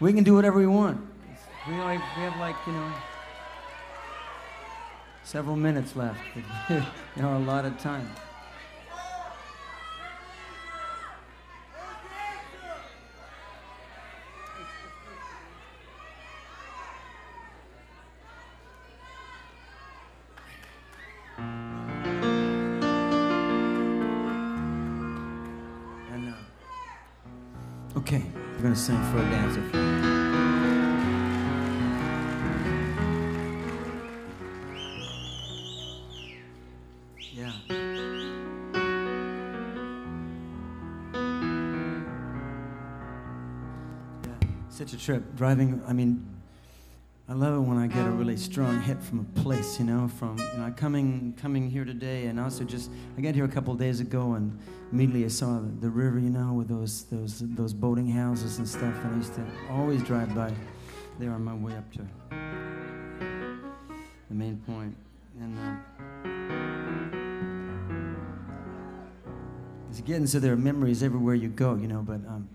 We can do whatever we want. We, like, we have like, you know, several minutes left. you know, a lot of time. And, uh, okay, we're gonna sing for a dancer. Such a trip. Driving, I mean, I love it when I get a really strong hit from a place, you know, from, you know, coming, coming here today and also just, I got here a couple of days ago and immediately I saw the, the river, you know, with those, those, those boating houses and stuff. And I used to always drive by there on my way up to the main point. And, uh, it's getting so there are memories everywhere you go, you know, but um,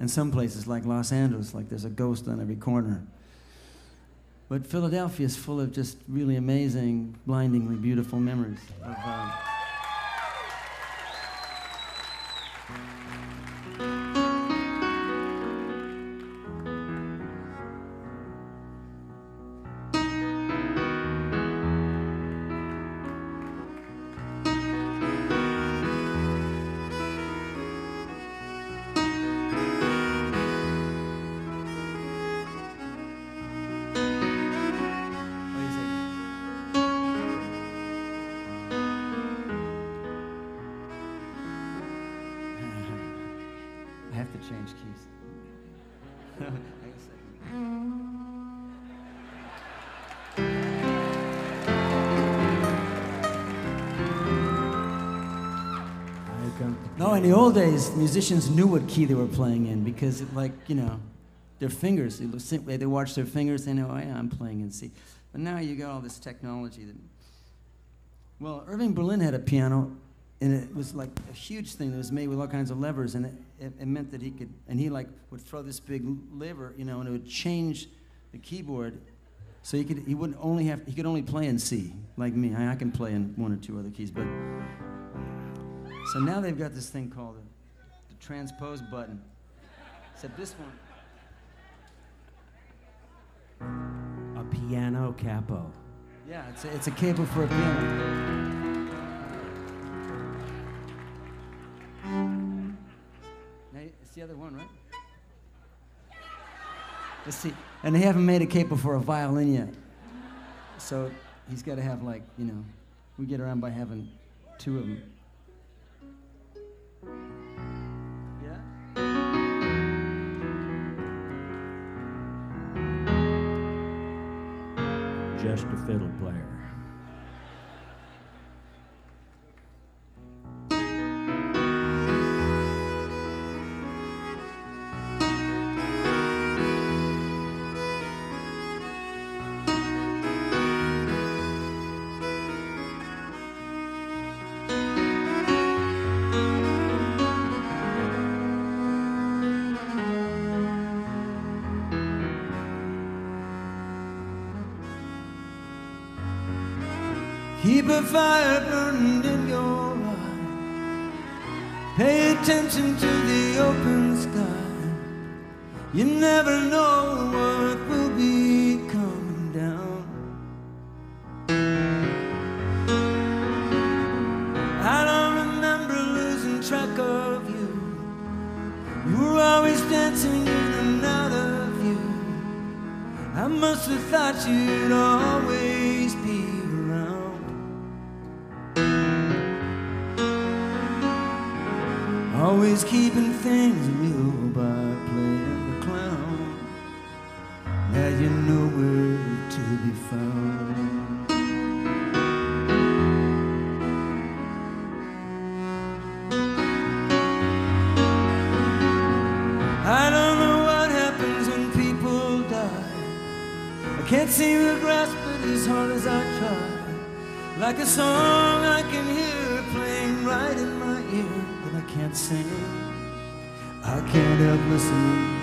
in some places like Los Angeles, like there's a ghost on every corner. But Philadelphia is full of just really amazing, blindingly beautiful memories of. Uh, the old days, musicians knew what key they were playing in because, it, like, you know, their fingers, they, they watch their fingers, they know, oh, yeah, I'm playing in C. But now you got all this technology. That, well, Irving Berlin had a piano, and it was like a huge thing that was made with all kinds of levers, and it, it, it meant that he could, and he like would throw this big lever, you know, and it would change the keyboard. So he could, he wouldn't only have, he could only play in C, like me. I, I can play in one or two other keys, but so now they've got this thing called the, the transpose button. Except this one, A piano capo. yeah, it's a, it's a capo for a piano. Now, it's the other one, right? Let's see. And they haven't made a capo for a violin yet. So he's got to have, like, you know, we get around by having two of them. Just a fiddle player. Keep a fire burning in your eye. Pay attention to the open sky. You never know what will be coming down. I don't remember losing track of you. You were always dancing in and out of you. I must have thought you'd always Always keeping things real by playing the clown. Now you know where to be found. I don't know what happens when people die. I can't seem to grasp it as hard as I try. Like a song I can't help listening.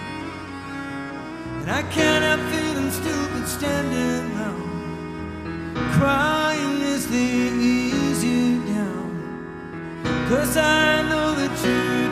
And I can't help feeling stupid standing now. Crying as they ease you down. Cause I know that you'd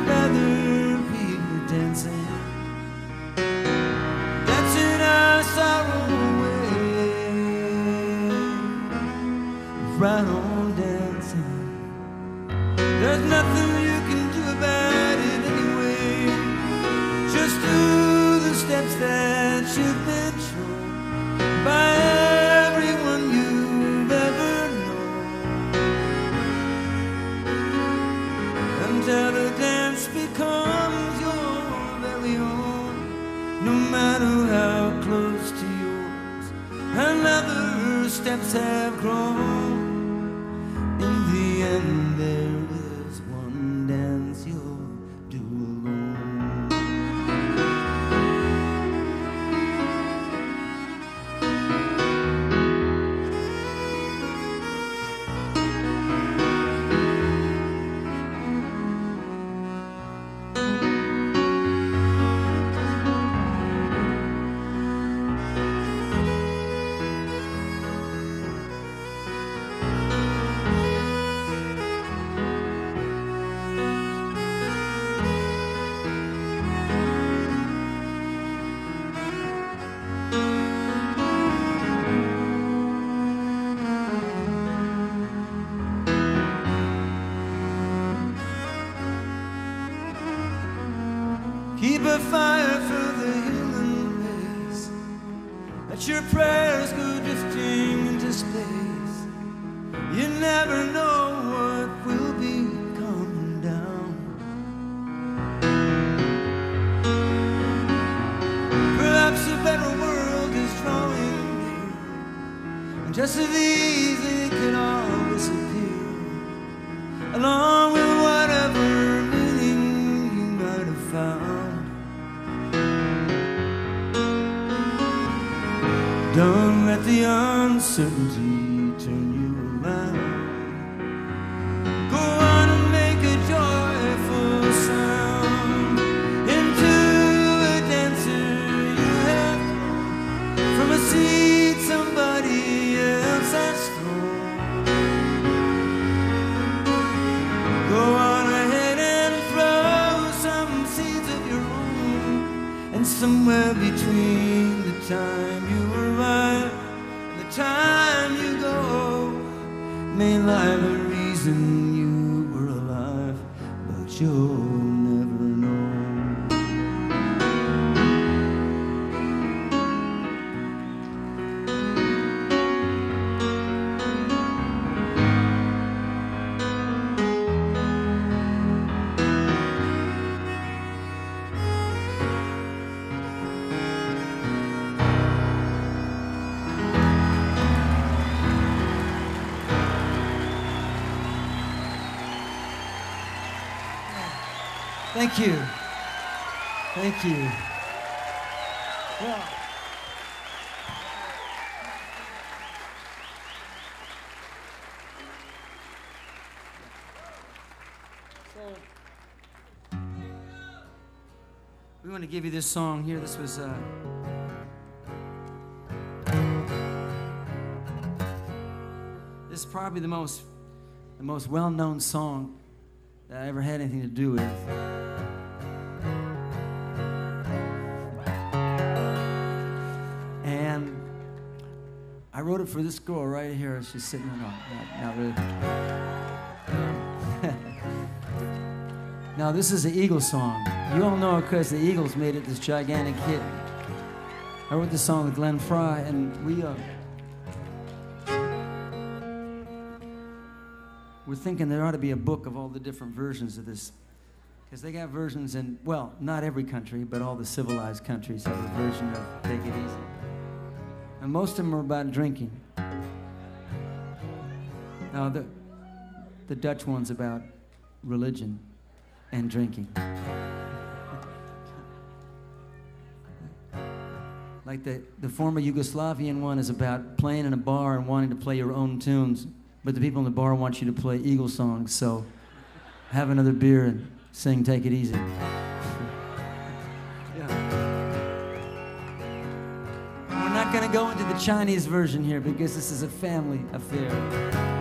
Thank you. Thank you. So We want to give you this song here. This was uh, this is probably the most the most well-known song that I ever had anything to do with. For this girl right here. She's sitting on, no, not, not really. now, this is the Eagles song. You all know it because the Eagles made it this gigantic hit. I wrote this song with Glenn Frey, and we, uh, we're thinking there ought to be a book of all the different versions of this. Because they got versions in, well, not every country, but all the civilized countries have a version of Take It Easy. And most of them are about drinking. Now the, the Dutch one's about religion and drinking. like the, the former Yugoslavian one is about playing in a bar and wanting to play your own tunes, but the people in the bar want you to play Eagle songs, so have another beer and sing Take It Easy. yeah. We're not going to go into the Chinese version here because this is a family affair.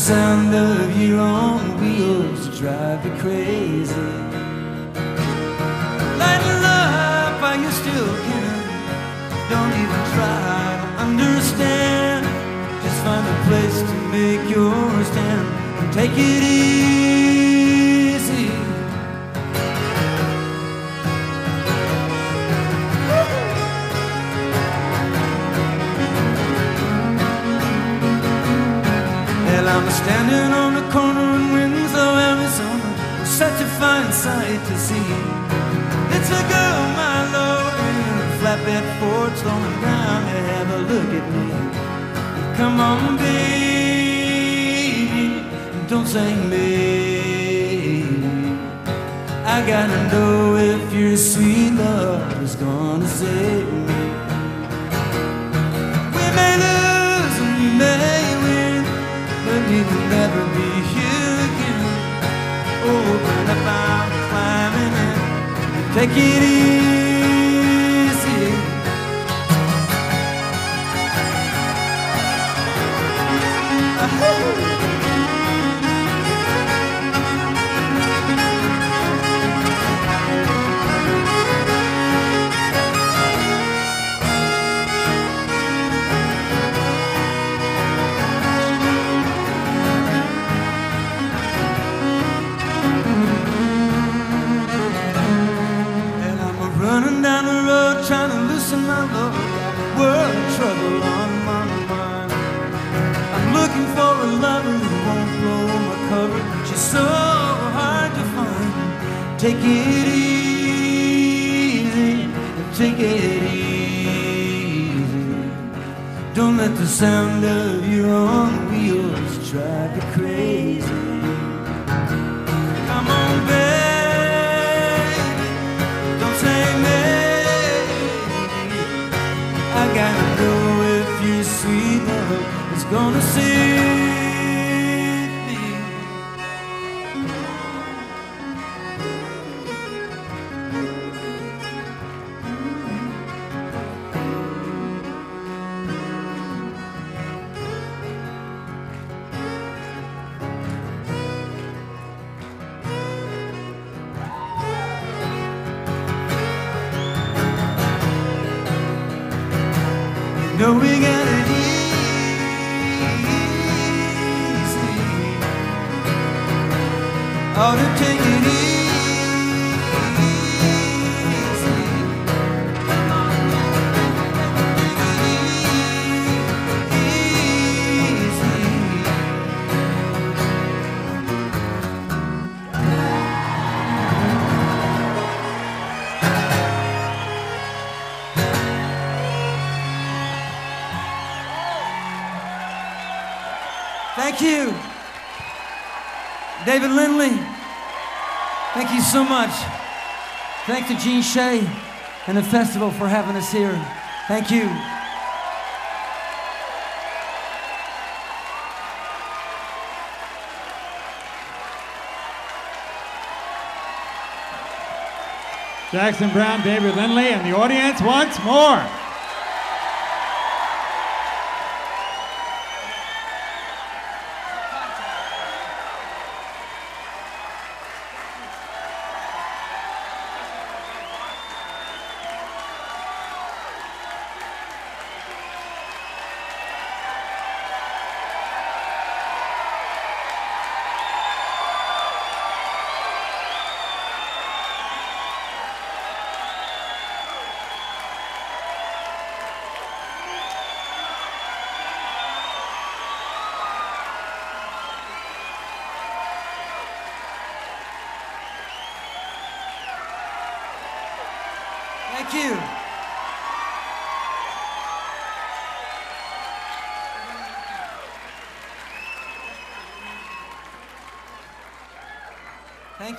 sound of your own wheels drive you crazy. Lighten up, are you still kidding? Don't even try to understand. Just find a place to make your stand and take it in. 나가는 도 Thank you. David Lindley, thank you so much. Thank to Gene Shay and the festival for having us here. Thank you. Jackson Browne, David Lindley, and the audience once more.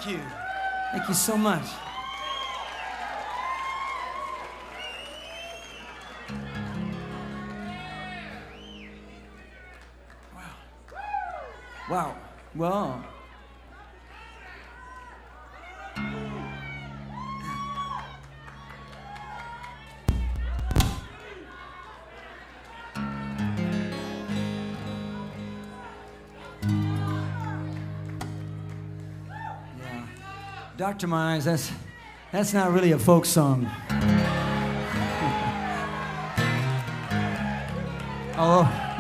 Thank you. Thank you so much. Wow. Wow. Well. Dr. Myers, that's, that's not really a folk song. Although, oh.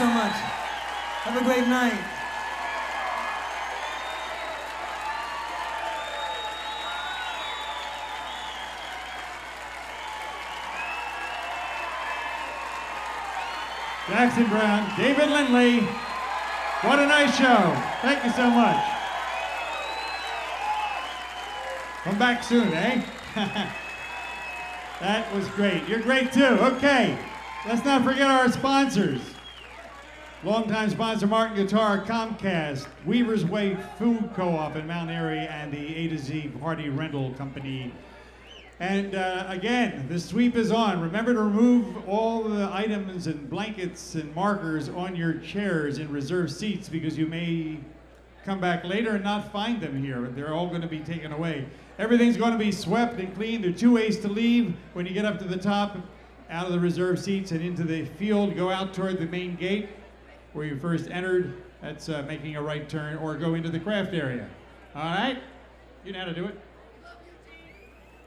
So much. Have a great night. Jackson Browne, David Lindley. What a nice show. Thank you so much. Come back soon, eh? that was great. You're great too. Okay. Let's not forget our sponsors. Longtime sponsor Martin Guitar, Comcast, Weaver's Way Food Co-op in Mount Airy, and the A to Z Party Rental Company. And uh, again, the sweep is on. Remember to remove all the items and blankets and markers on your chairs in reserved seats because you may come back later and not find them here. They're all going to be taken away. Everything's going to be swept and cleaned. There are two ways to leave. When you get up to the top, out of the reserved seats and into the field, go out toward the main gate where you first entered. That's uh, making a right turn, or go into the craft area. All right? You know how to do it.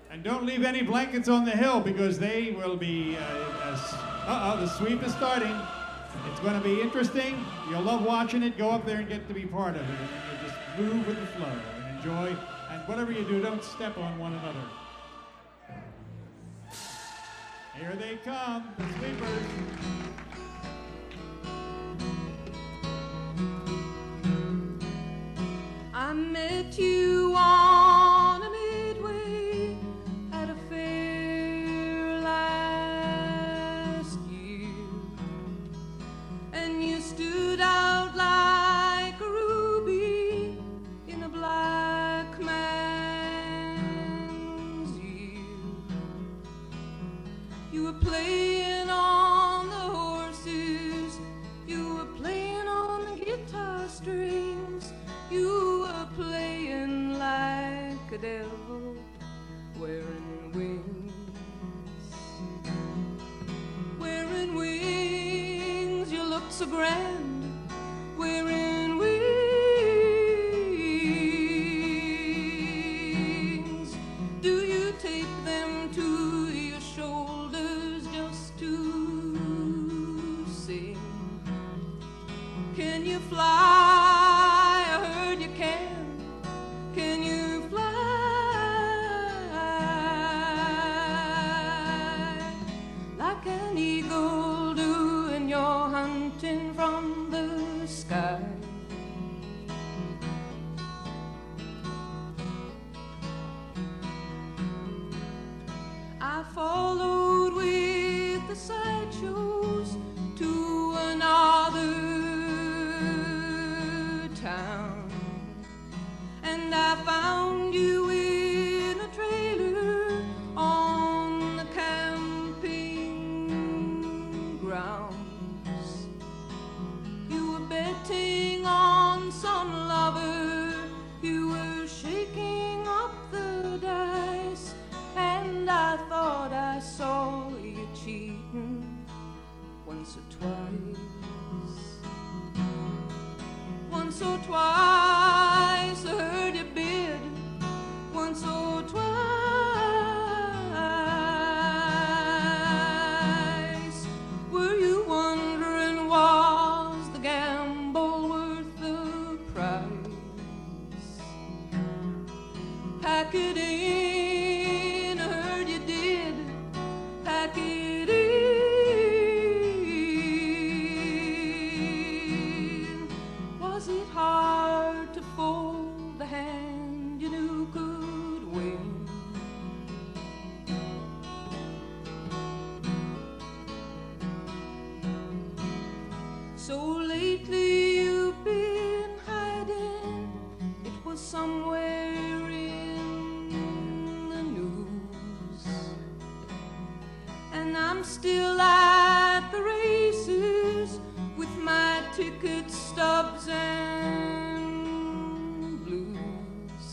And don't leave any blankets on the hill because they will be. Uh oh, the sweep is starting. It's going to be interesting. You'll love watching it. Go up there and get to be part of it. And just move with the flow and enjoy. And whatever you do, don't step on one another. Here they come, the sweepers. I met you on grand, wearing wings. Once or stubs and blues.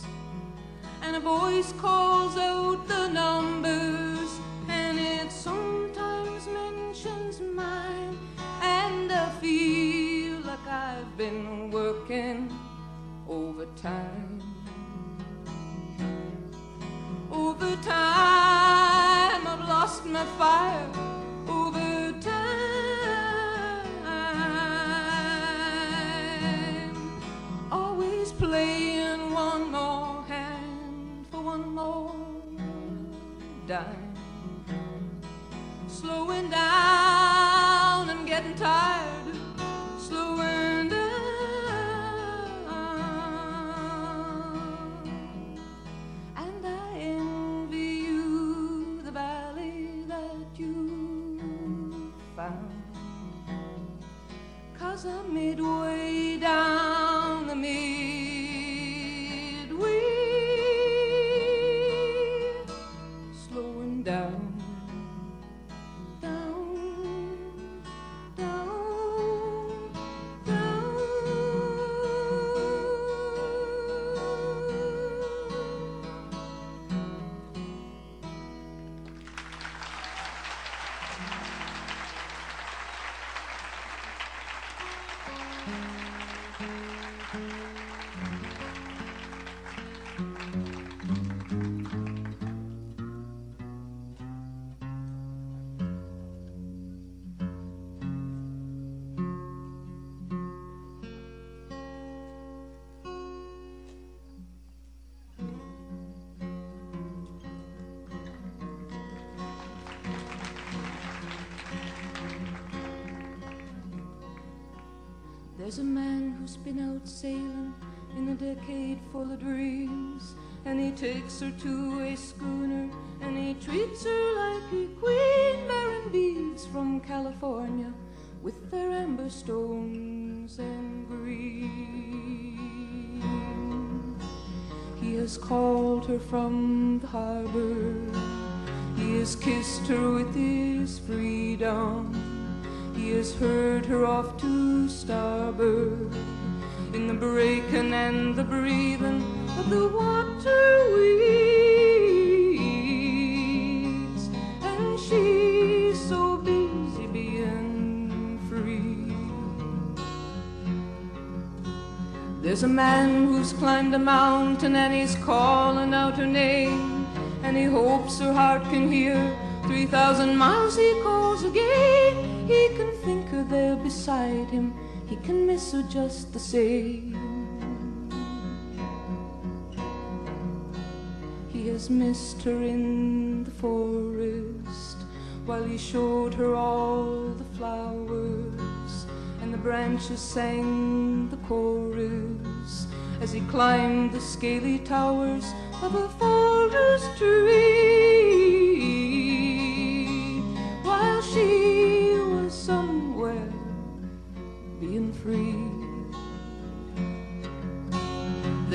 And a voice calls out the numbers, and it sometimes mentions mine. And I feel like I've been working overtime. Over time, I've lost my fire. playing one more hand for one more dime. Slowing down. Full of dreams. And he takes her to a schooner and he treats her like a queen bearing beads from California with their amber stones and green. He has called her from the harbor. He has kissed her with his freedom. He has heard her off to starboard in the breaking and the breathing of the water weeds. And she's so busy being free. There's a man who's climbed a mountain and he's calling out her name. And he hopes her heart can hear. 3,000 miles he calls again. He can think her there beside him. He can miss her just the same. He has missed her in the forest while he showed her all the flowers and the branches sang the chorus as he climbed the scaly towers of a forest tree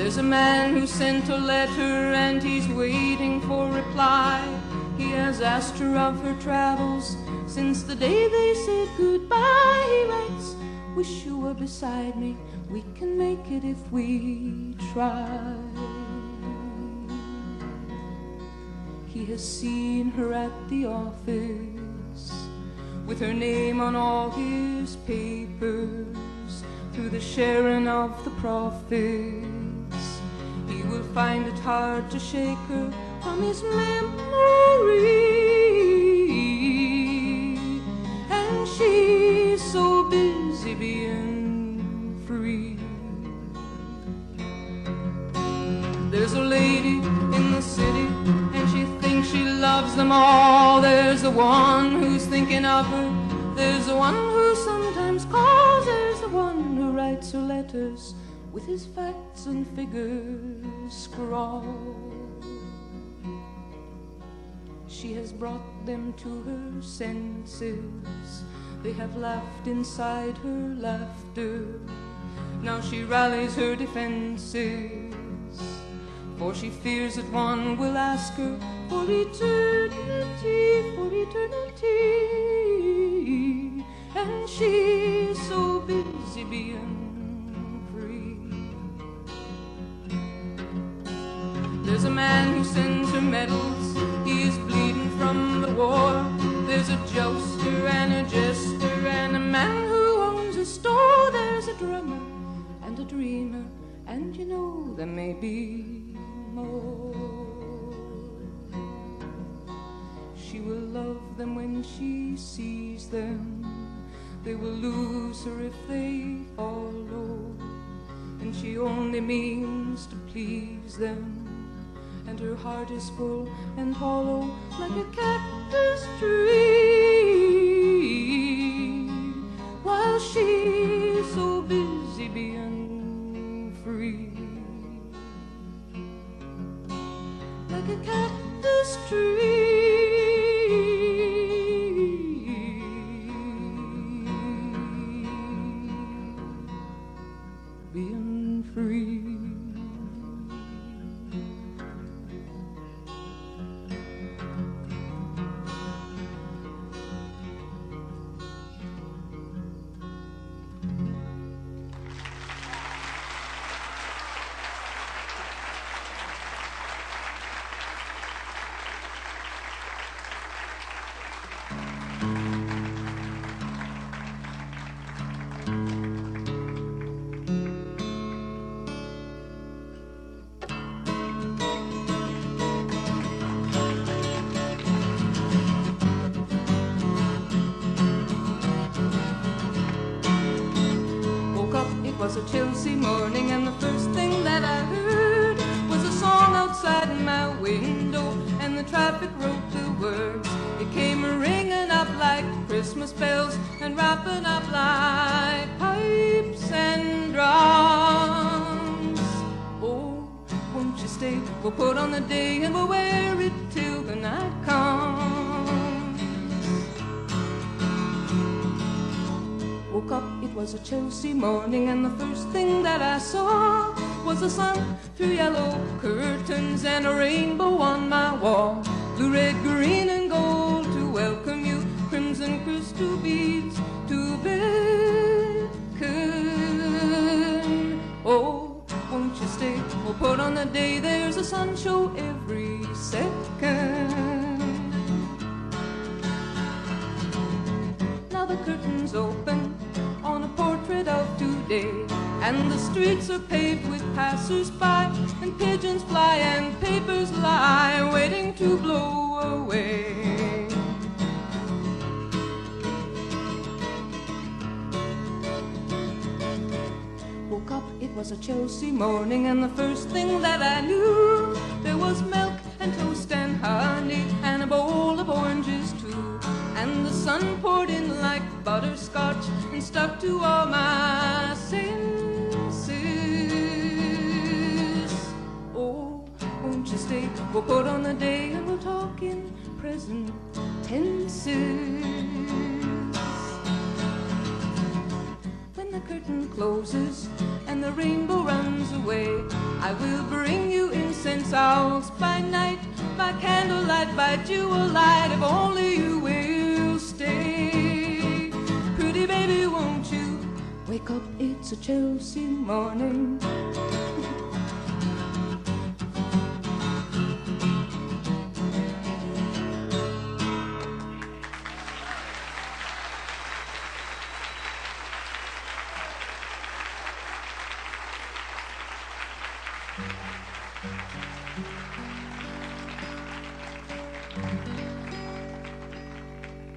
There's a man who sent a letter and he's waiting for reply. He has asked her of her travels since the day they said goodbye. He writes, Wish you were beside me. We can make it if we try. He has seen her at the office with her name on all his papers through the sharing of the profits. He will find it hard to shake her from his memory. And she's so busy being free. There's a lady in the city, and she thinks she loves them all. There's the one who's thinking of her. There's the one who sometimes calls. There's the one who writes her letters with his facts and figures scrawled. She has brought them to her senses. They have laughed inside her laughter. Now she rallies her defenses. For she fears that one will ask her for eternity, for eternity. A man who sends her medals, he is bleeding from the war. There's a jouster and a jester and a man who owns a store. There's a drummer and a dreamer, and you know there may be more. She will love them when she sees them. They will lose her if they follow. And she only means to please them and her heart is full and hollow like a cactus tree. Morning and was a Chelsea morning, and the first thing that I saw was the sun through yellow curtains and a rainbow on my wall. Blue, red, green Chelsea morning and the first thing Chelsea morning.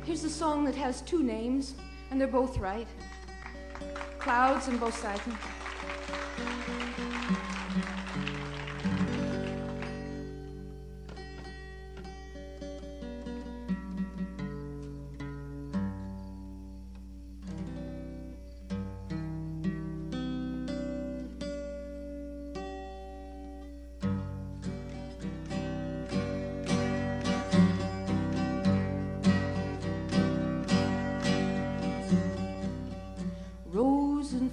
Here's a song that has two names, and they're both right clouds in both sides.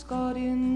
got in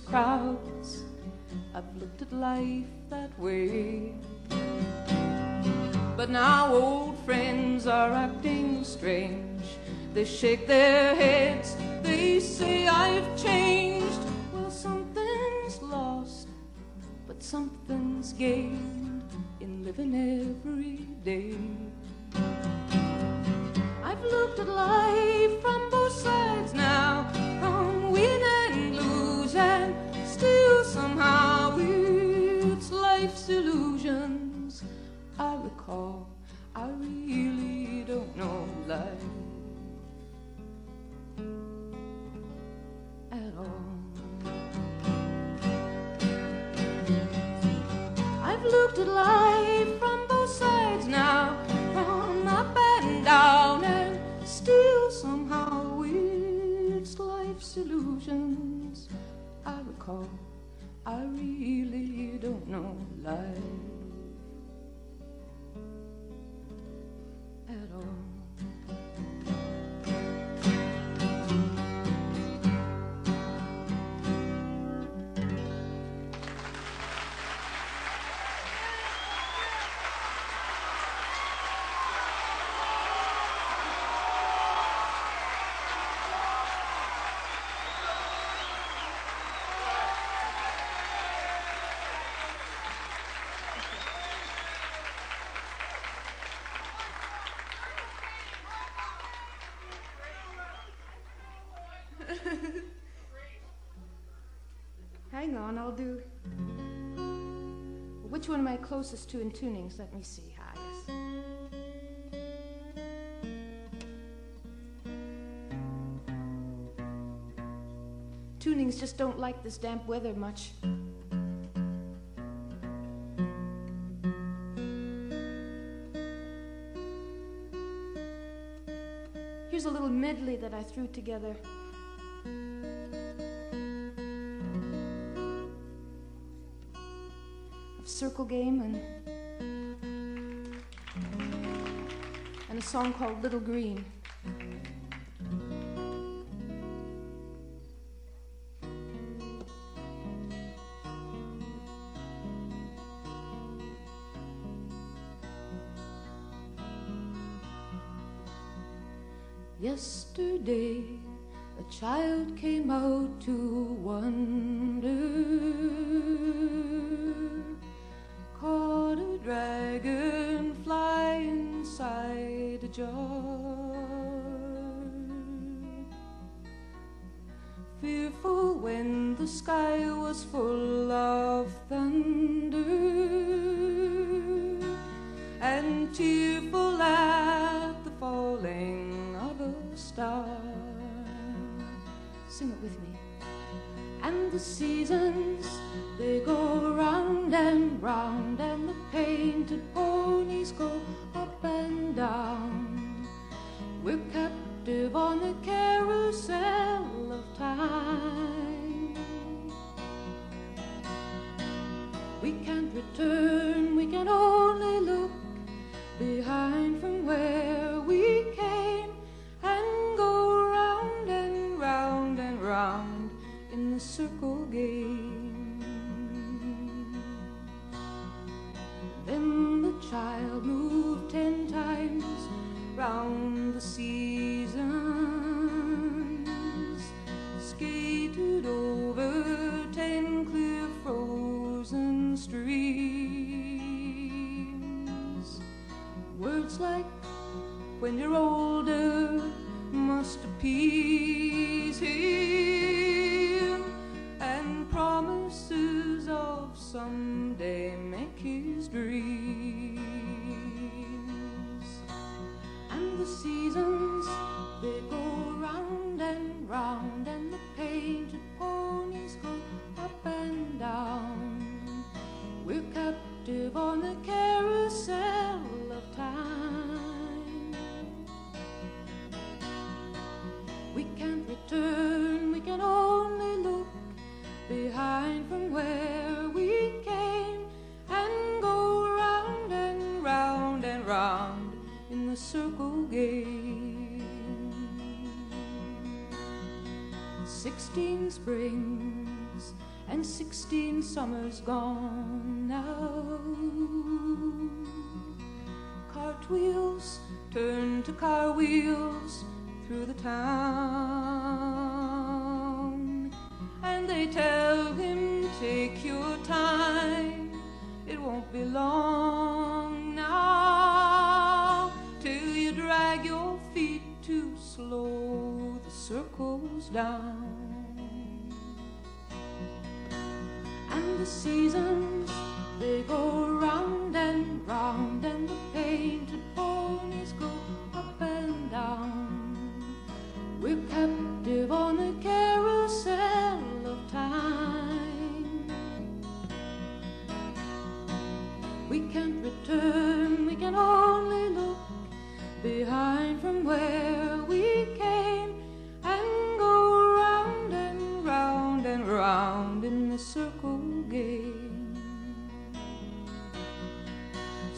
crowds. I've looked at life that way. But now old friends are acting strange. They shake their heads, they say I've changed. Well, something's lost, but something's gained in living every day. I've looked at life from both sides now, I. I really don't know life at all. I've looked at life from both sides now, from up and down, and still somehow it's life's illusions I recall. I really don't know life at Hang on, I'll do. Which one am I closest to in tunings? Let me see. Highest. Tunings just don't like this damp weather much. Here's a little medley that I threw together. Circle Game and and a song called Little Green.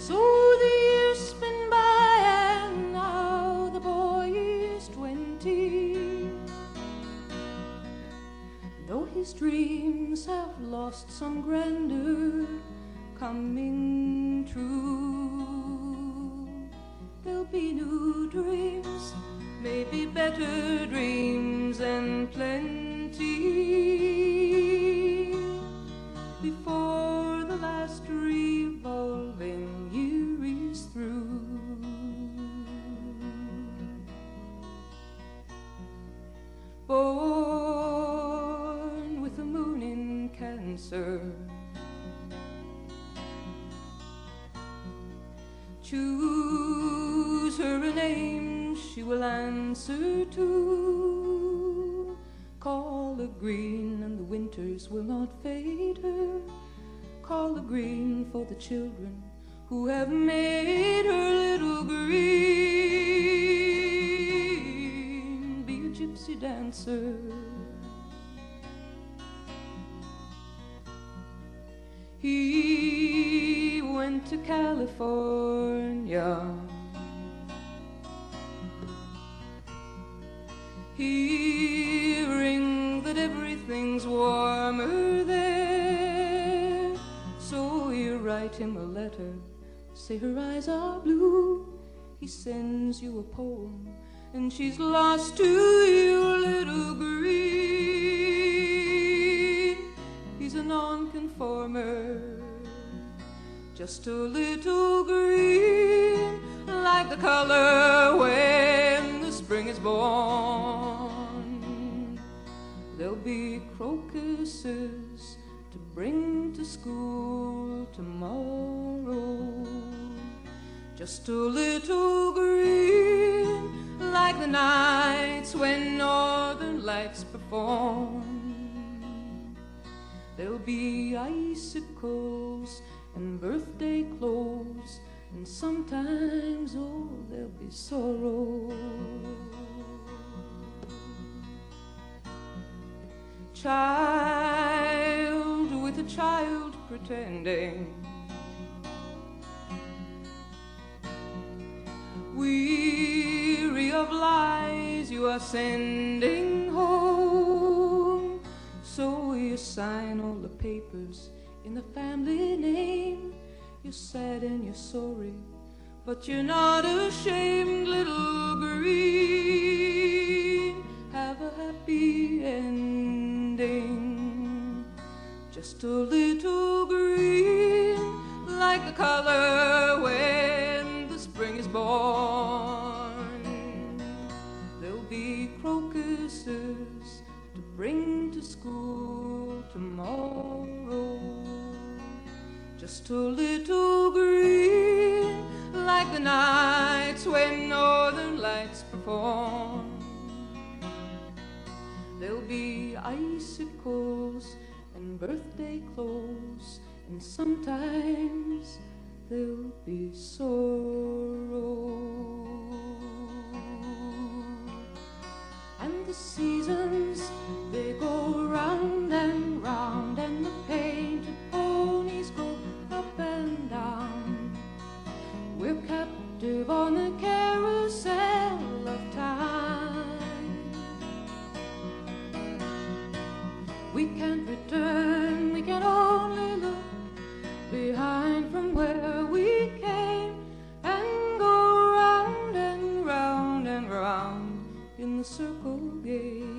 So the years spin by and now the boy is twenty. Though his dreams have lost some grandeur coming true, there'll be new dreams, maybe better dreams and plenty winters will not fade her. Call the green for the children who have made her little green. Be a gypsy dancer. He went to California. Eyes are blue. He sends you a poem, and she's lost to you, little green. He's a nonconformer, just a little green, like the color when the spring is born. There'll be crocuses to bring to school tomorrow. Just a little green, like the nights when northern lights perform. There'll be icicles and birthday clothes, and sometimes, oh, there'll be sorrow. Child with a child pretending. Weary of lies you are sending home. So you sign all the papers in the family name. You're sad and you're sorry, but you're not ashamed, little green. Have a happy ending. Just a little green, like the color is born. There'll be crocuses to bring to school tomorrow. Just a little green, like the nights when northern lights perform. There'll be icicles and birthday clothes, and sometimes there'll be sorrow. And the seasons, they go round and round, and the painted ponies go up and down. We're captive on the carousel of time. We can't return, we can only look behind from where we came and go round and round and round in the circle game.